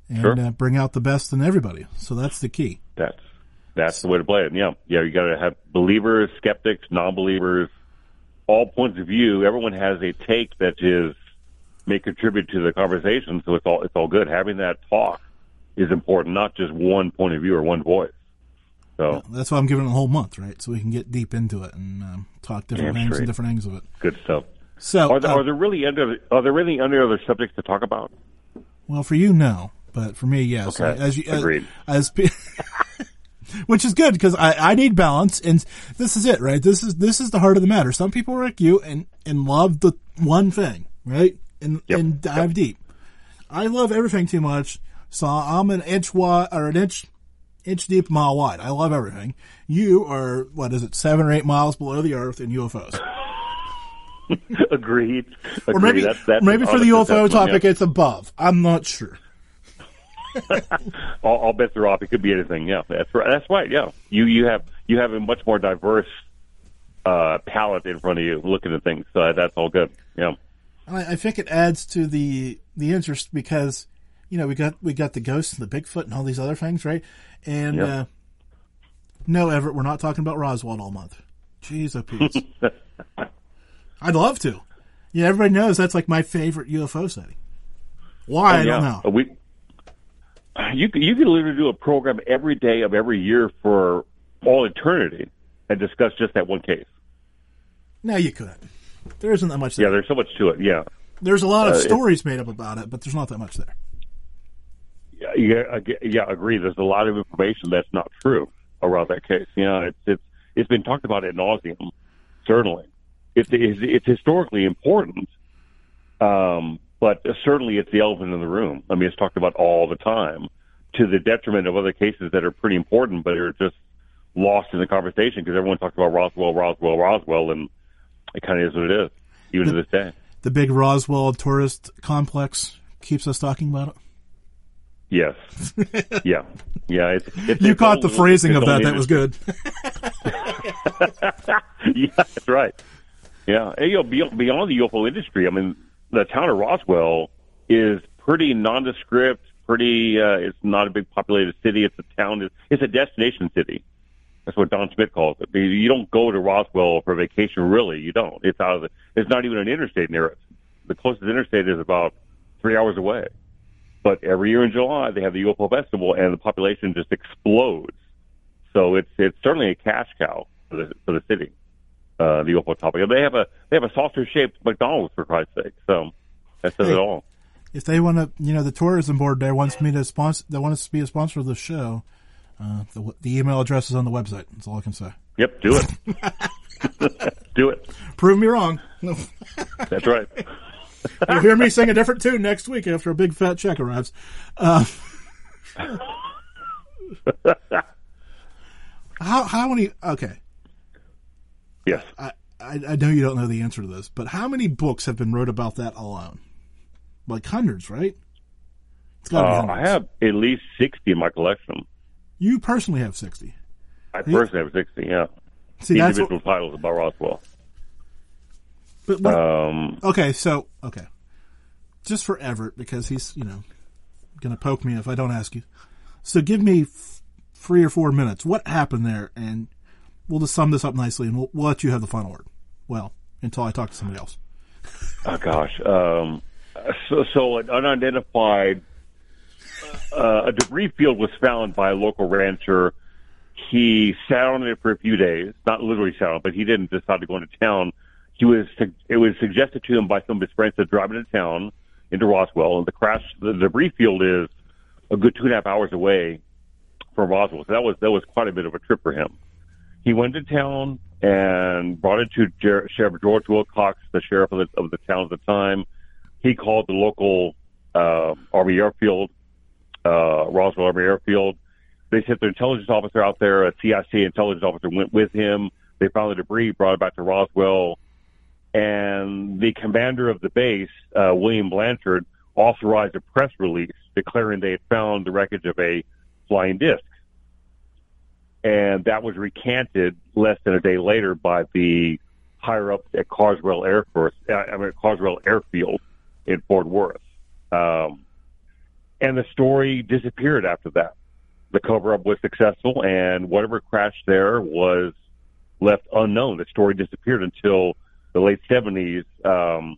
[SPEAKER 1] And
[SPEAKER 5] Sure.
[SPEAKER 1] uh, bring out the best in everybody. So that's the key.
[SPEAKER 5] That's that's the way to play it. Yeah, yeah. You got to have believers, skeptics, non-believers, all points of view. Everyone has a take that is may contribute to the conversation. So it's all it's all good. Having that talk is important, not just one point of view or one voice. So
[SPEAKER 1] That's why I'm giving it a whole month, right? So we can get deep into it and um, talk different things and different angles of it.
[SPEAKER 5] good stuff.
[SPEAKER 1] So,
[SPEAKER 5] Are there,
[SPEAKER 1] uh,
[SPEAKER 5] are there really under are there really any other subjects to talk about?
[SPEAKER 1] well, for you, no, but for me, yes.
[SPEAKER 5] Okay.
[SPEAKER 1] As you, as-
[SPEAKER 5] Agreed.
[SPEAKER 1] As, pe- which is good because I, I need balance, and this is it, right? This is this is the heart of the matter. Some people are like you and and love the one thing, right? And
[SPEAKER 5] Yep.
[SPEAKER 1] and dive deep. I love everything too much, so I'm an inch wide or an inch inch deep, mile wide. I love everything. You are what is it, seven or eight miles below the earth in UFOs.
[SPEAKER 5] Agreed.
[SPEAKER 1] Or
[SPEAKER 5] Agreed.
[SPEAKER 1] maybe,
[SPEAKER 5] That's- that's
[SPEAKER 1] maybe for the UFO topic,
[SPEAKER 5] yeah.
[SPEAKER 1] it's above. I'm not sure.
[SPEAKER 5] All, all bets are off. It could be anything. Yeah, that's right. That's right. Yeah, you you have you have a much more diverse uh, palette in front of you, looking at things. So that's all good. Yeah,
[SPEAKER 1] I, I think it adds to the the interest because you know we got we got the ghost and the Bigfoot and all these other things, right? And
[SPEAKER 5] Yep.
[SPEAKER 1] uh, no, Everett, we're not talking about Roswell all month. Jeez, oh Pete. I'd love to. Yeah, everybody knows that's like my favorite UFO sighting. Why I
[SPEAKER 5] Oh, yeah.
[SPEAKER 1] don't know.
[SPEAKER 5] We you could- you could literally do a program every day of every year for all eternity and discuss just that one case.
[SPEAKER 1] No, you could. There isn't that much.
[SPEAKER 5] Yeah, there's so much to it. Yeah,
[SPEAKER 1] There's a lot of
[SPEAKER 5] uh,
[SPEAKER 1] stories made up about it, but there's not that much there.
[SPEAKER 5] yeah, ag- yeah, agree. There's a lot of information that's not true around that case. Yeah, it's it's it's been talked about ad nauseum. Certainly, it's it's, it's historically important, um, but certainly it's the elephant in the room. I mean, it's talked about all the time, to the detriment of other cases that are pretty important, but are just lost in the conversation because everyone talks about Roswell, Roswell, Roswell, and it kind of is what it is, even to this day.
[SPEAKER 1] The big Roswell tourist complex keeps us talking about it.
[SPEAKER 5] Yes. yeah. Yeah. It's, it's
[SPEAKER 1] You
[SPEAKER 5] its
[SPEAKER 1] caught the phrasing of that. That was good.
[SPEAKER 5] yeah, that's right. Yeah, and, you know, beyond the UFO industry, I mean, the town of Roswell is pretty nondescript. Pretty, uh, it's not a big populated city. It's a town. It's, it's a destination city. That's what Don Schmitt calls it. You don't go to Roswell for vacation, really. You don't. It's out of the. There's not even an interstate near it. The closest interstate is about three hours away. But every year in July, they have the UFO festival, and the population just explodes. So it's it's certainly a cash cow for the for the city. Uh, the UFO topic. They have a they have a saucer shaped McDonald's for Christ's sake. So that says
[SPEAKER 1] Hey.
[SPEAKER 5] it all.
[SPEAKER 1] if they want to, you know, the tourism board there wants me to sponsor. They want us to be a sponsor of the show. Uh, the, the email address is on the website. That's all I can say.
[SPEAKER 5] Yep, do it. do it.
[SPEAKER 1] Prove me wrong.
[SPEAKER 5] That's right.
[SPEAKER 1] You'll hear me sing a different tune next week after a big fat check arrives. Uh, how how many? Okay,
[SPEAKER 5] Yes.
[SPEAKER 1] I, I I know you don't know the answer to this, but how many books have been wrote about that alone? Like hundreds, right? It's got
[SPEAKER 5] Uh, I have at least sixty in my collection.
[SPEAKER 1] You personally have sixty.
[SPEAKER 5] I personally have sixty. Yeah.
[SPEAKER 1] See,
[SPEAKER 5] Individual
[SPEAKER 1] what,
[SPEAKER 5] titles about Roswell.
[SPEAKER 1] but, but
[SPEAKER 5] Um,
[SPEAKER 1] Okay, so okay, just for Everett because he's you know going to poke me if I don't ask you. So give me f- three or four minutes. What happened there, and we'll just sum this up nicely, and we'll, we'll let you have the final word. Well, until I talk to somebody else.
[SPEAKER 5] Oh gosh. Um, so, so an unidentified uh, a debris field was found by a local rancher. He sat on it for a few days, not literally sat on it, but he didn't decide to go into town. He was it was suggested to him by some of his friends to drive into town into Roswell, and the crash the debris field is a good two and a half hours away from Roswell. So that was that was quite a bit of a trip for him. He went to town and brought it to Jer- Sheriff George Wilcox, the sheriff of the, of the town at the time. He called the local uh, Army airfield, uh, Roswell Army airfield. They sent their intelligence officer out there. A CIC intelligence officer went with him. They found the debris, brought it back to Roswell, and the commander of the base, uh, William Blanchard, authorized a press release declaring they had found the wreckage of a flying disc and that was recanted less than a day later by the higher up at Carswell Air Force, uh, I mean Carswell Airfield in Fort Worth, um, and the story disappeared after that. The cover up was successful, and whatever crashed there was left unknown. The story disappeared until the late seventies, um,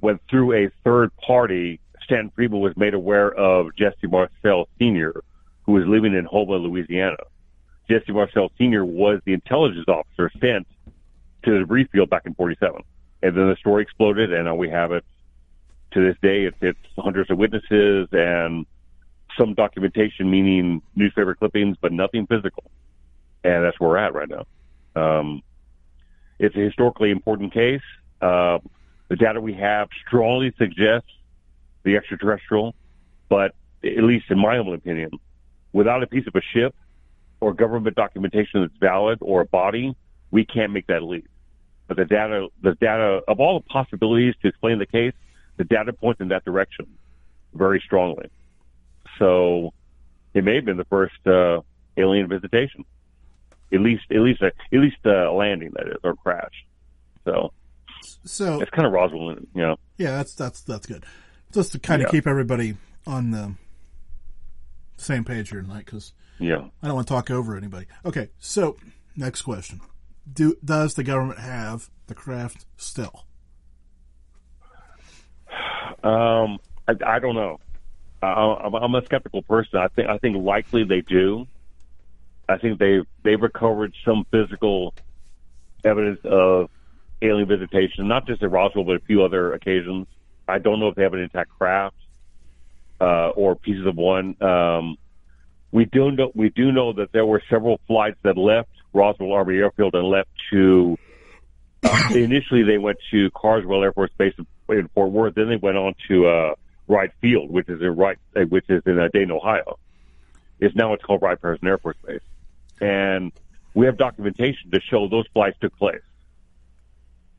[SPEAKER 5] when through a third party, Stan Friedman was made aware of Jesse Marcel Sr., who was living in Houma, Louisiana. Jesse Marcel Sr. was the intelligence officer sent to the debris field back in 47. And then the story exploded, and now we have it to this day. It's, it's hundreds of witnesses and some documentation, meaning newspaper clippings, but nothing physical. And that's where we're at right now. Um, it's a historically important case. Uh, the data we have strongly suggests the extraterrestrial, but at least in my humble opinion, without a piece of a ship or government documentation that's valid or a body, we can't make that leap. But the data, the data of all the possibilities to explain the case, the data points in that direction very strongly. So it may have been the first uh, alien visitation, at least, at least, a, at least a landing that is, or crash. So
[SPEAKER 1] So
[SPEAKER 5] it's kind of Roswell, you know.
[SPEAKER 1] yeah, that's that's that's good. Just to kind of keep everybody on the same page here tonight, because
[SPEAKER 5] Yeah.
[SPEAKER 1] I don't want to talk over anybody. Okay, so next question: Do does the government have the craft still?
[SPEAKER 5] Um, I, I don't know. I'm, I'm a skeptical person. I think I think likely they do. I think they they've recovered some physical evidence of alien visitation, not just at Roswell, but a few other occasions. I don't know if they have an intact craft. uh, or pieces of one. Um, we do know we do know that there were several flights that left Roswell Army Airfield and left to. Uh, initially, they went to Carswell Air Force Base in Fort Worth. Then they went on to uh, Wright Field, which is in Wright, uh, which is in uh, Dayton, Ohio. It's now it's called Wright Patterson Air Force Base, and we have documentation to show those flights took place.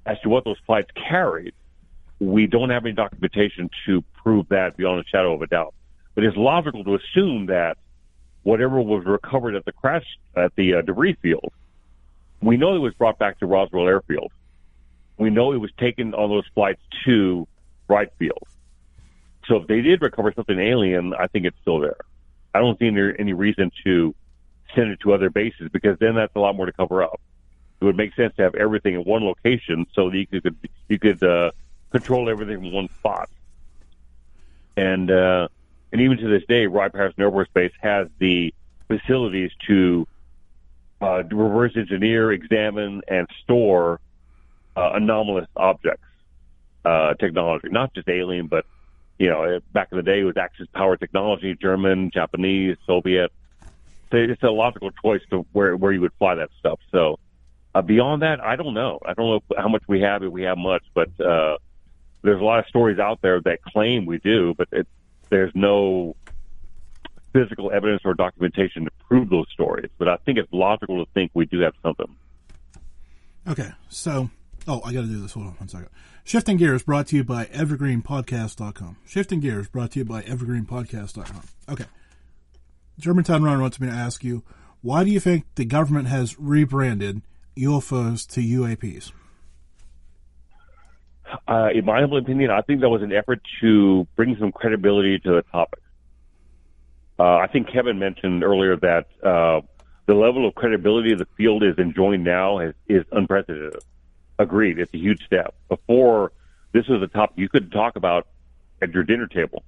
[SPEAKER 5] As to what those flights carried, we don't have any documentation to prove that beyond a shadow of a doubt. But it's logical to assume that whatever was recovered at the crash at the uh, debris field, we know it was brought back to Roswell Airfield. We know it was taken on those flights to Wright Field. So if they did recover something alien, I think it's still there. I don't see any, any reason to send it to other bases because then that's a lot more to cover up. It would make sense to have everything in one location so that you could you could uh, control everything from one spot. And uh, and even to this day, Wright Patterson Air Force Base has the facilities to uh, reverse engineer, examine, and store uh, anomalous objects uh, technology, not just alien, but you know, back in the day it was Axis power technology, German, Japanese, Soviet. So it's a logical choice to where where you would fly that stuff. So uh, beyond that, I don't know. I don't know how much we have if we have much, but uh, there's a lot of stories out there that claim we do, but it, there's no physical evidence or documentation to prove those stories. But I think it's logical to think we do have something.
[SPEAKER 1] Okay, so oh, I got to do this. Hold on one second. Shifting Gears brought to you by EvergreenPodcast.com. Shifting Gears brought to you by EvergreenPodcast.com. Okay. Germantown Run wants me to ask you, why do you think the government has rebranded UFOs to UAPs?
[SPEAKER 5] Uh, in my humble opinion, I think that was an effort to bring some credibility to the topic. Uh, I think Kevin mentioned earlier that uh, the level of credibility the field is enjoying now is, is unprecedented. Agreed, it's a huge step. Before, this was a topic you could talk about at your dinner table.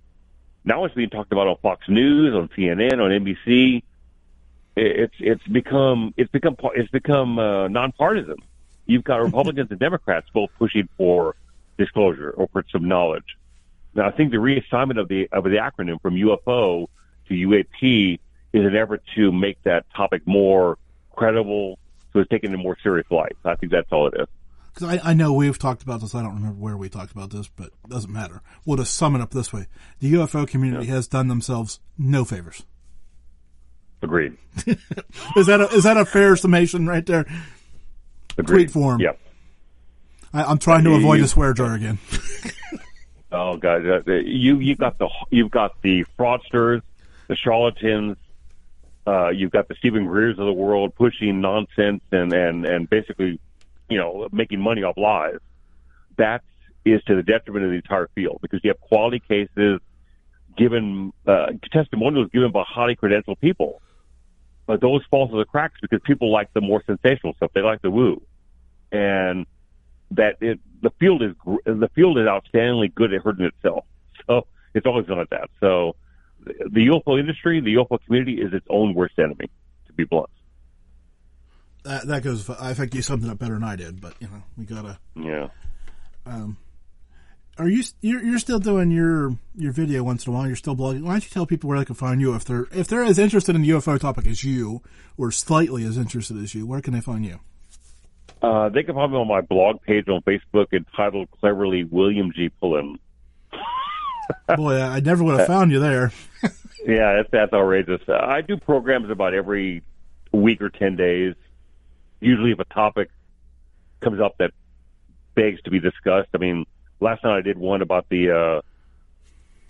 [SPEAKER 5] Now it's being talked about on Fox News, on CNN, on NBC. It's it's become it's become it's become uh, nonpartisan. You've got Republicans and Democrats both pushing for disclosure or for some knowledge. Now, I think the reassignment of the of the acronym from UFO to UAP is an effort to make that topic more credible, so it's taken in more serious light. I think that's all it is.
[SPEAKER 1] Because I, I know we've talked about this. I don't remember where we talked about this, but it doesn't matter. We'll just sum it up this way: the UFO community yeah. has done themselves no favors.
[SPEAKER 5] Agreed.
[SPEAKER 1] is that a, is that a fair summation right there?
[SPEAKER 5] Agreed.
[SPEAKER 1] Tweet form.
[SPEAKER 5] Yep.
[SPEAKER 1] I, am trying to avoid the swear jar again.
[SPEAKER 5] oh God, uh, you you got the you've got the fraudsters, the charlatans. Uh, you've got the Steven Greers of the world pushing nonsense and and and basically, you know, making money off lies. That is to the detriment of the entire field because you have quality cases given uh, testimonials given by highly credentialed people, but those fall through the cracks because people like the more sensational stuff. They like the woo, and that it, the field is the field is outstandingly good at hurting itself. So it's always been like that. So the UFO industry, the UFO community, is its own worst enemy. To be blunt.
[SPEAKER 1] That that goes. I think you summed it up better than I did, but you know we gotta.
[SPEAKER 5] Yeah.
[SPEAKER 1] Um, are you you're, you're still doing your your video once in a while? You're still blogging. Why don't you tell people where they can find you if they're if they're as interested in the UFO topic as you, or slightly as interested as you? Where can they find you?
[SPEAKER 5] Uh, they can find me on my blog page on Facebook entitled "Cleverly William G. Pullen."
[SPEAKER 1] Boy, I never would have found you there.
[SPEAKER 5] yeah, that's that's outrageous. I do programs about every week or ten days. Usually, if a topic comes up that begs to be discussed. I mean, last night I did one about the uh,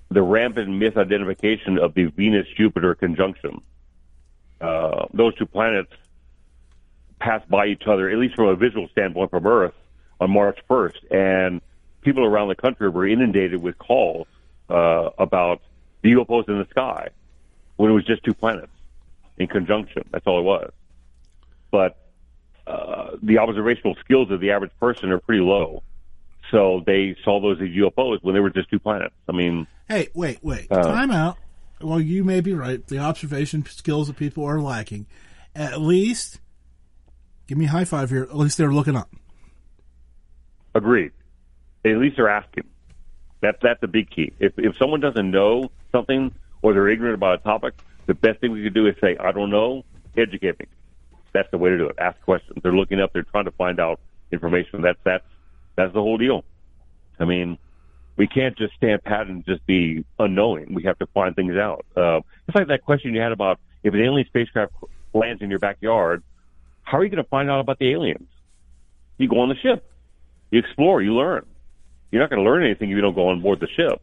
[SPEAKER 5] the rampant misidentification of the Venus Jupiter conjunction. Uh, those two planets pass by each other, at least from a visual standpoint from Earth, on March 1st. And people around the country were inundated with calls uh, about the UFOs in the sky when it was just two planets in conjunction. That's all it was. But uh, the observational skills of the average person are pretty low. So they saw those as UFOs when they were just two planets. I mean,
[SPEAKER 1] hey, wait, wait, uh, time out. Well, you may be right. The observation skills of people are lacking. At least Give me a high five here. At least they're looking up.
[SPEAKER 5] Agreed. At least they're asking. That's that's the big key. If if someone doesn't know something or they're ignorant about a topic, the best thing we could do is say, I don't know, educate me. That's the way to do it. Ask questions. They're looking up, they're trying to find out information. That's that's that's the whole deal. I mean, we can't just stand pat and just be unknowing. We have to find things out. Uh, it's like that question you had about if an alien spacecraft lands in your backyard, how are you going to find out about the aliens? You go on the ship, you explore, you learn. You're not going to learn anything if you don't go on board the ship.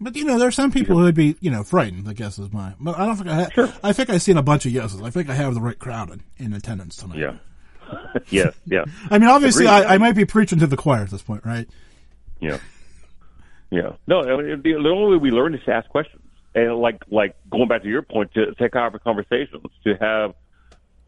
[SPEAKER 1] But you know, there are some people who would be, you know, frightened. I guess is my. But I don't think I. Ha- sure. I think I've seen a bunch of yeses. I think I have the right crowd in, in attendance tonight.
[SPEAKER 5] Yeah. yes. Yeah.
[SPEAKER 1] I mean, obviously, I, I, might be preaching to the choir at this point, right?
[SPEAKER 5] Yeah. Yeah. No, the only way we learn is to ask questions, and like like going back to your point, to take our conversations, to have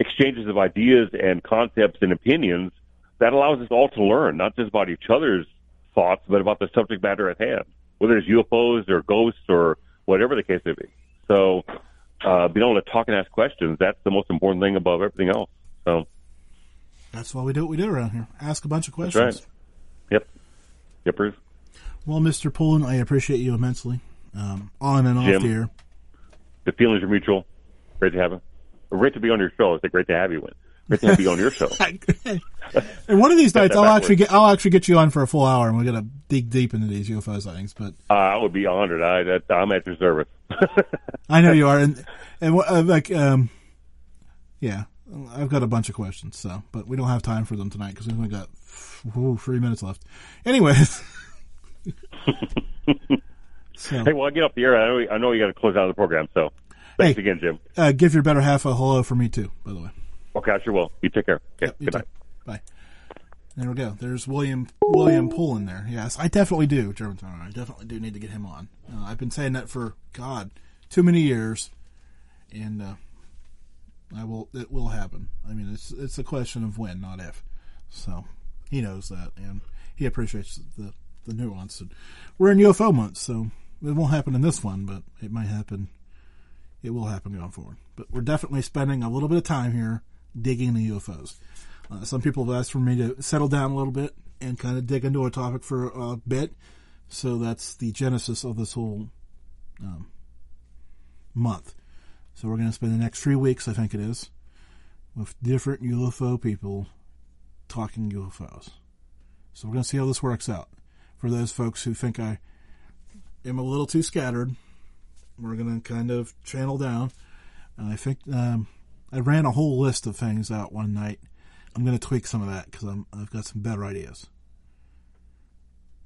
[SPEAKER 5] exchanges of ideas and concepts and opinions that allows us all to learn, not just about each other's thoughts, but about the subject matter at hand whether it's UFOs or ghosts or whatever the case may be. So, uh, being able to talk and ask questions, that's the most important thing above everything else. So,
[SPEAKER 1] that's why we do what we do around here. Ask a bunch of questions.
[SPEAKER 5] Right. Yep. Yep, Bruce.
[SPEAKER 1] Well, Mr. Pullen, I appreciate you immensely. Um, on and off
[SPEAKER 5] Jim,
[SPEAKER 1] the air.
[SPEAKER 5] The feelings are mutual. Great to have you. Great to be on your show. It's great to have you. in. Great to have you on your show.
[SPEAKER 1] and one of these nights, I'll actually get I'll actually get you on for a full hour, and we're gonna dig deep into these UFO sightings. But
[SPEAKER 5] uh, I would be honored. I I'm at your service.
[SPEAKER 1] I know you are, and and uh, like um, yeah, I've got a bunch of questions. So, but we don't have time for them tonight because we've only got ooh, three minutes left. Anyways.
[SPEAKER 5] so. Hey, well, I get off the air. I know, I know you got to close out the program, so thanks
[SPEAKER 1] hey,
[SPEAKER 5] again, Jim.
[SPEAKER 1] Uh, give your better half a hello for me too, by the way.
[SPEAKER 5] Okay, I sure will. You take care. Okay, yep, good night.
[SPEAKER 1] Bye. There we go. There's William William Pullen there. Yes, I definitely do, Germantown. I definitely do need to get him on. Uh, I've been saying that for God, too many years, and uh, I will. It will happen. I mean, it's it's a question of when, not if. So he knows that, and he appreciates the the nuance. And we're in UFO month, so it won't happen in this one, but it might happen. It will happen going forward. But we're definitely spending a little bit of time here digging the UFOs. Uh, some people have asked for me to settle down a little bit and kind of dig into a topic for a bit. So that's the genesis of this whole um, month. So we're going to spend the next three weeks, I think it is, with different UFO people talking UFOs. So we're going to see how this works out. For those folks who think I am a little too scattered, we're going to kind of channel down. And I think um, I ran a whole list of things out one night. I'm going to tweak some of that because I've got some better ideas.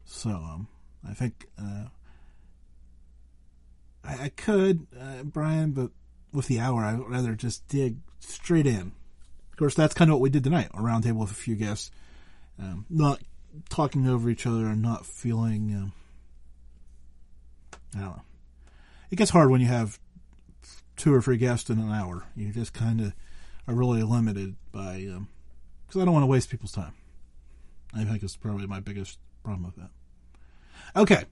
[SPEAKER 1] So um, I think uh, I, I, could, uh, Brian, but with the hour, I'd rather just dig straight in. Of course, that's kind of what we did tonight, a roundtable with a few guests, um, not talking over each other and not feeling. Um, I don't know. It gets hard when you have two or three guests in an hour. You just kind of are really limited by because um, I don't want to waste people's time. I think it's probably my biggest problem with that. Okay.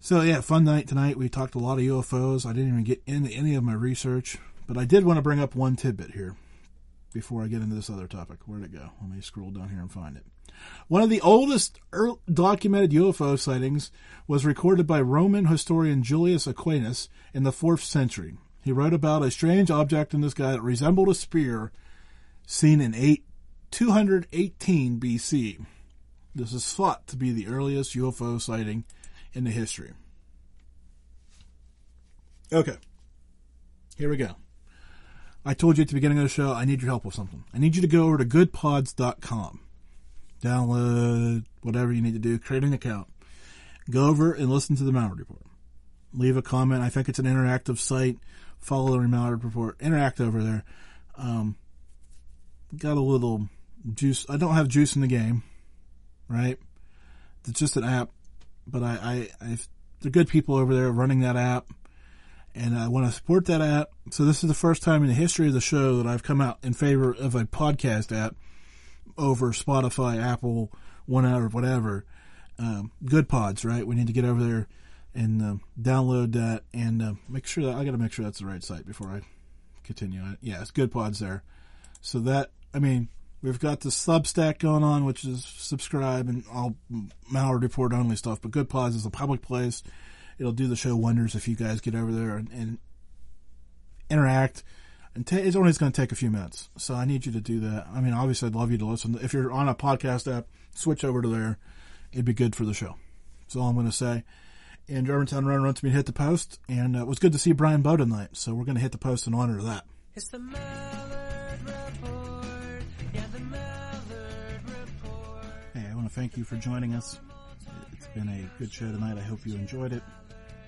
[SPEAKER 1] So yeah, fun night tonight. We talked a lot of UFOs. I didn't even get into any of my research, but I did want to bring up one tidbit here before I get into this other topic. Where'd it go? Let me scroll down here and find it. One of the oldest er, documented UFO sightings was recorded by Roman historian Julius Aquinas in the 4th century. He wrote about a strange object in the sky that resembled a spear seen in 8, 218 BC. This is thought to be the earliest UFO sighting in the history. Okay, here we go. I told you at the beginning of the show, I need your help with something. I need you to go over to goodpods.com download, whatever you need to do, create an account. Go over and listen to the Malliard Report. Leave a comment. I think it's an interactive site. Follow the Malliard Report. Interact over there. Um, got a little juice. I don't have juice in the game, right? It's just an app, but I, I, I they're good people over there running that app, and I want to support that app. So this is the first time in the history of the show that I've come out in favor of a podcast app over Spotify, Apple, one hour, whatever. Um, good pods, right? We need to get over there and uh, download that and uh, make sure that I got to make sure that's the right site before I continue. Yeah, it's good pods there. So that I mean, We've got the Substack going on, which is subscribe and all Malliard Report only stuff. But Good Pods is a public place. It'll do the show wonders if you guys get over there and, and interact. And ta it's only going to take a few minutes, so I need you to do that. I mean, obviously, I'd love you to listen. If you're on a podcast app, switch over to there. It'd be good for the show. That's all I'm going to say. And Germantown Runner wants me to hit the post, and uh, it was good to see Brian Bow tonight. So we're going to hit the post in honor of that.
[SPEAKER 6] It's the Malliard Report. Yeah, the Malliard Report.
[SPEAKER 1] Hey, I want to thank you for joining us. It's been a good show tonight. I hope you enjoyed it.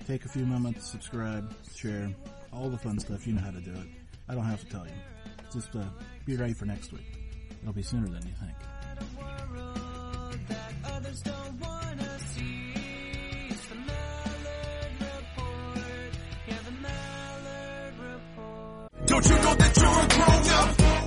[SPEAKER 1] Take a few moments, subscribe, share, all the fun stuff. You know how to do it. I don't have to tell you. Just uh, be ready for next week. It'll be sooner than you think.
[SPEAKER 6] Don't wanna see. It's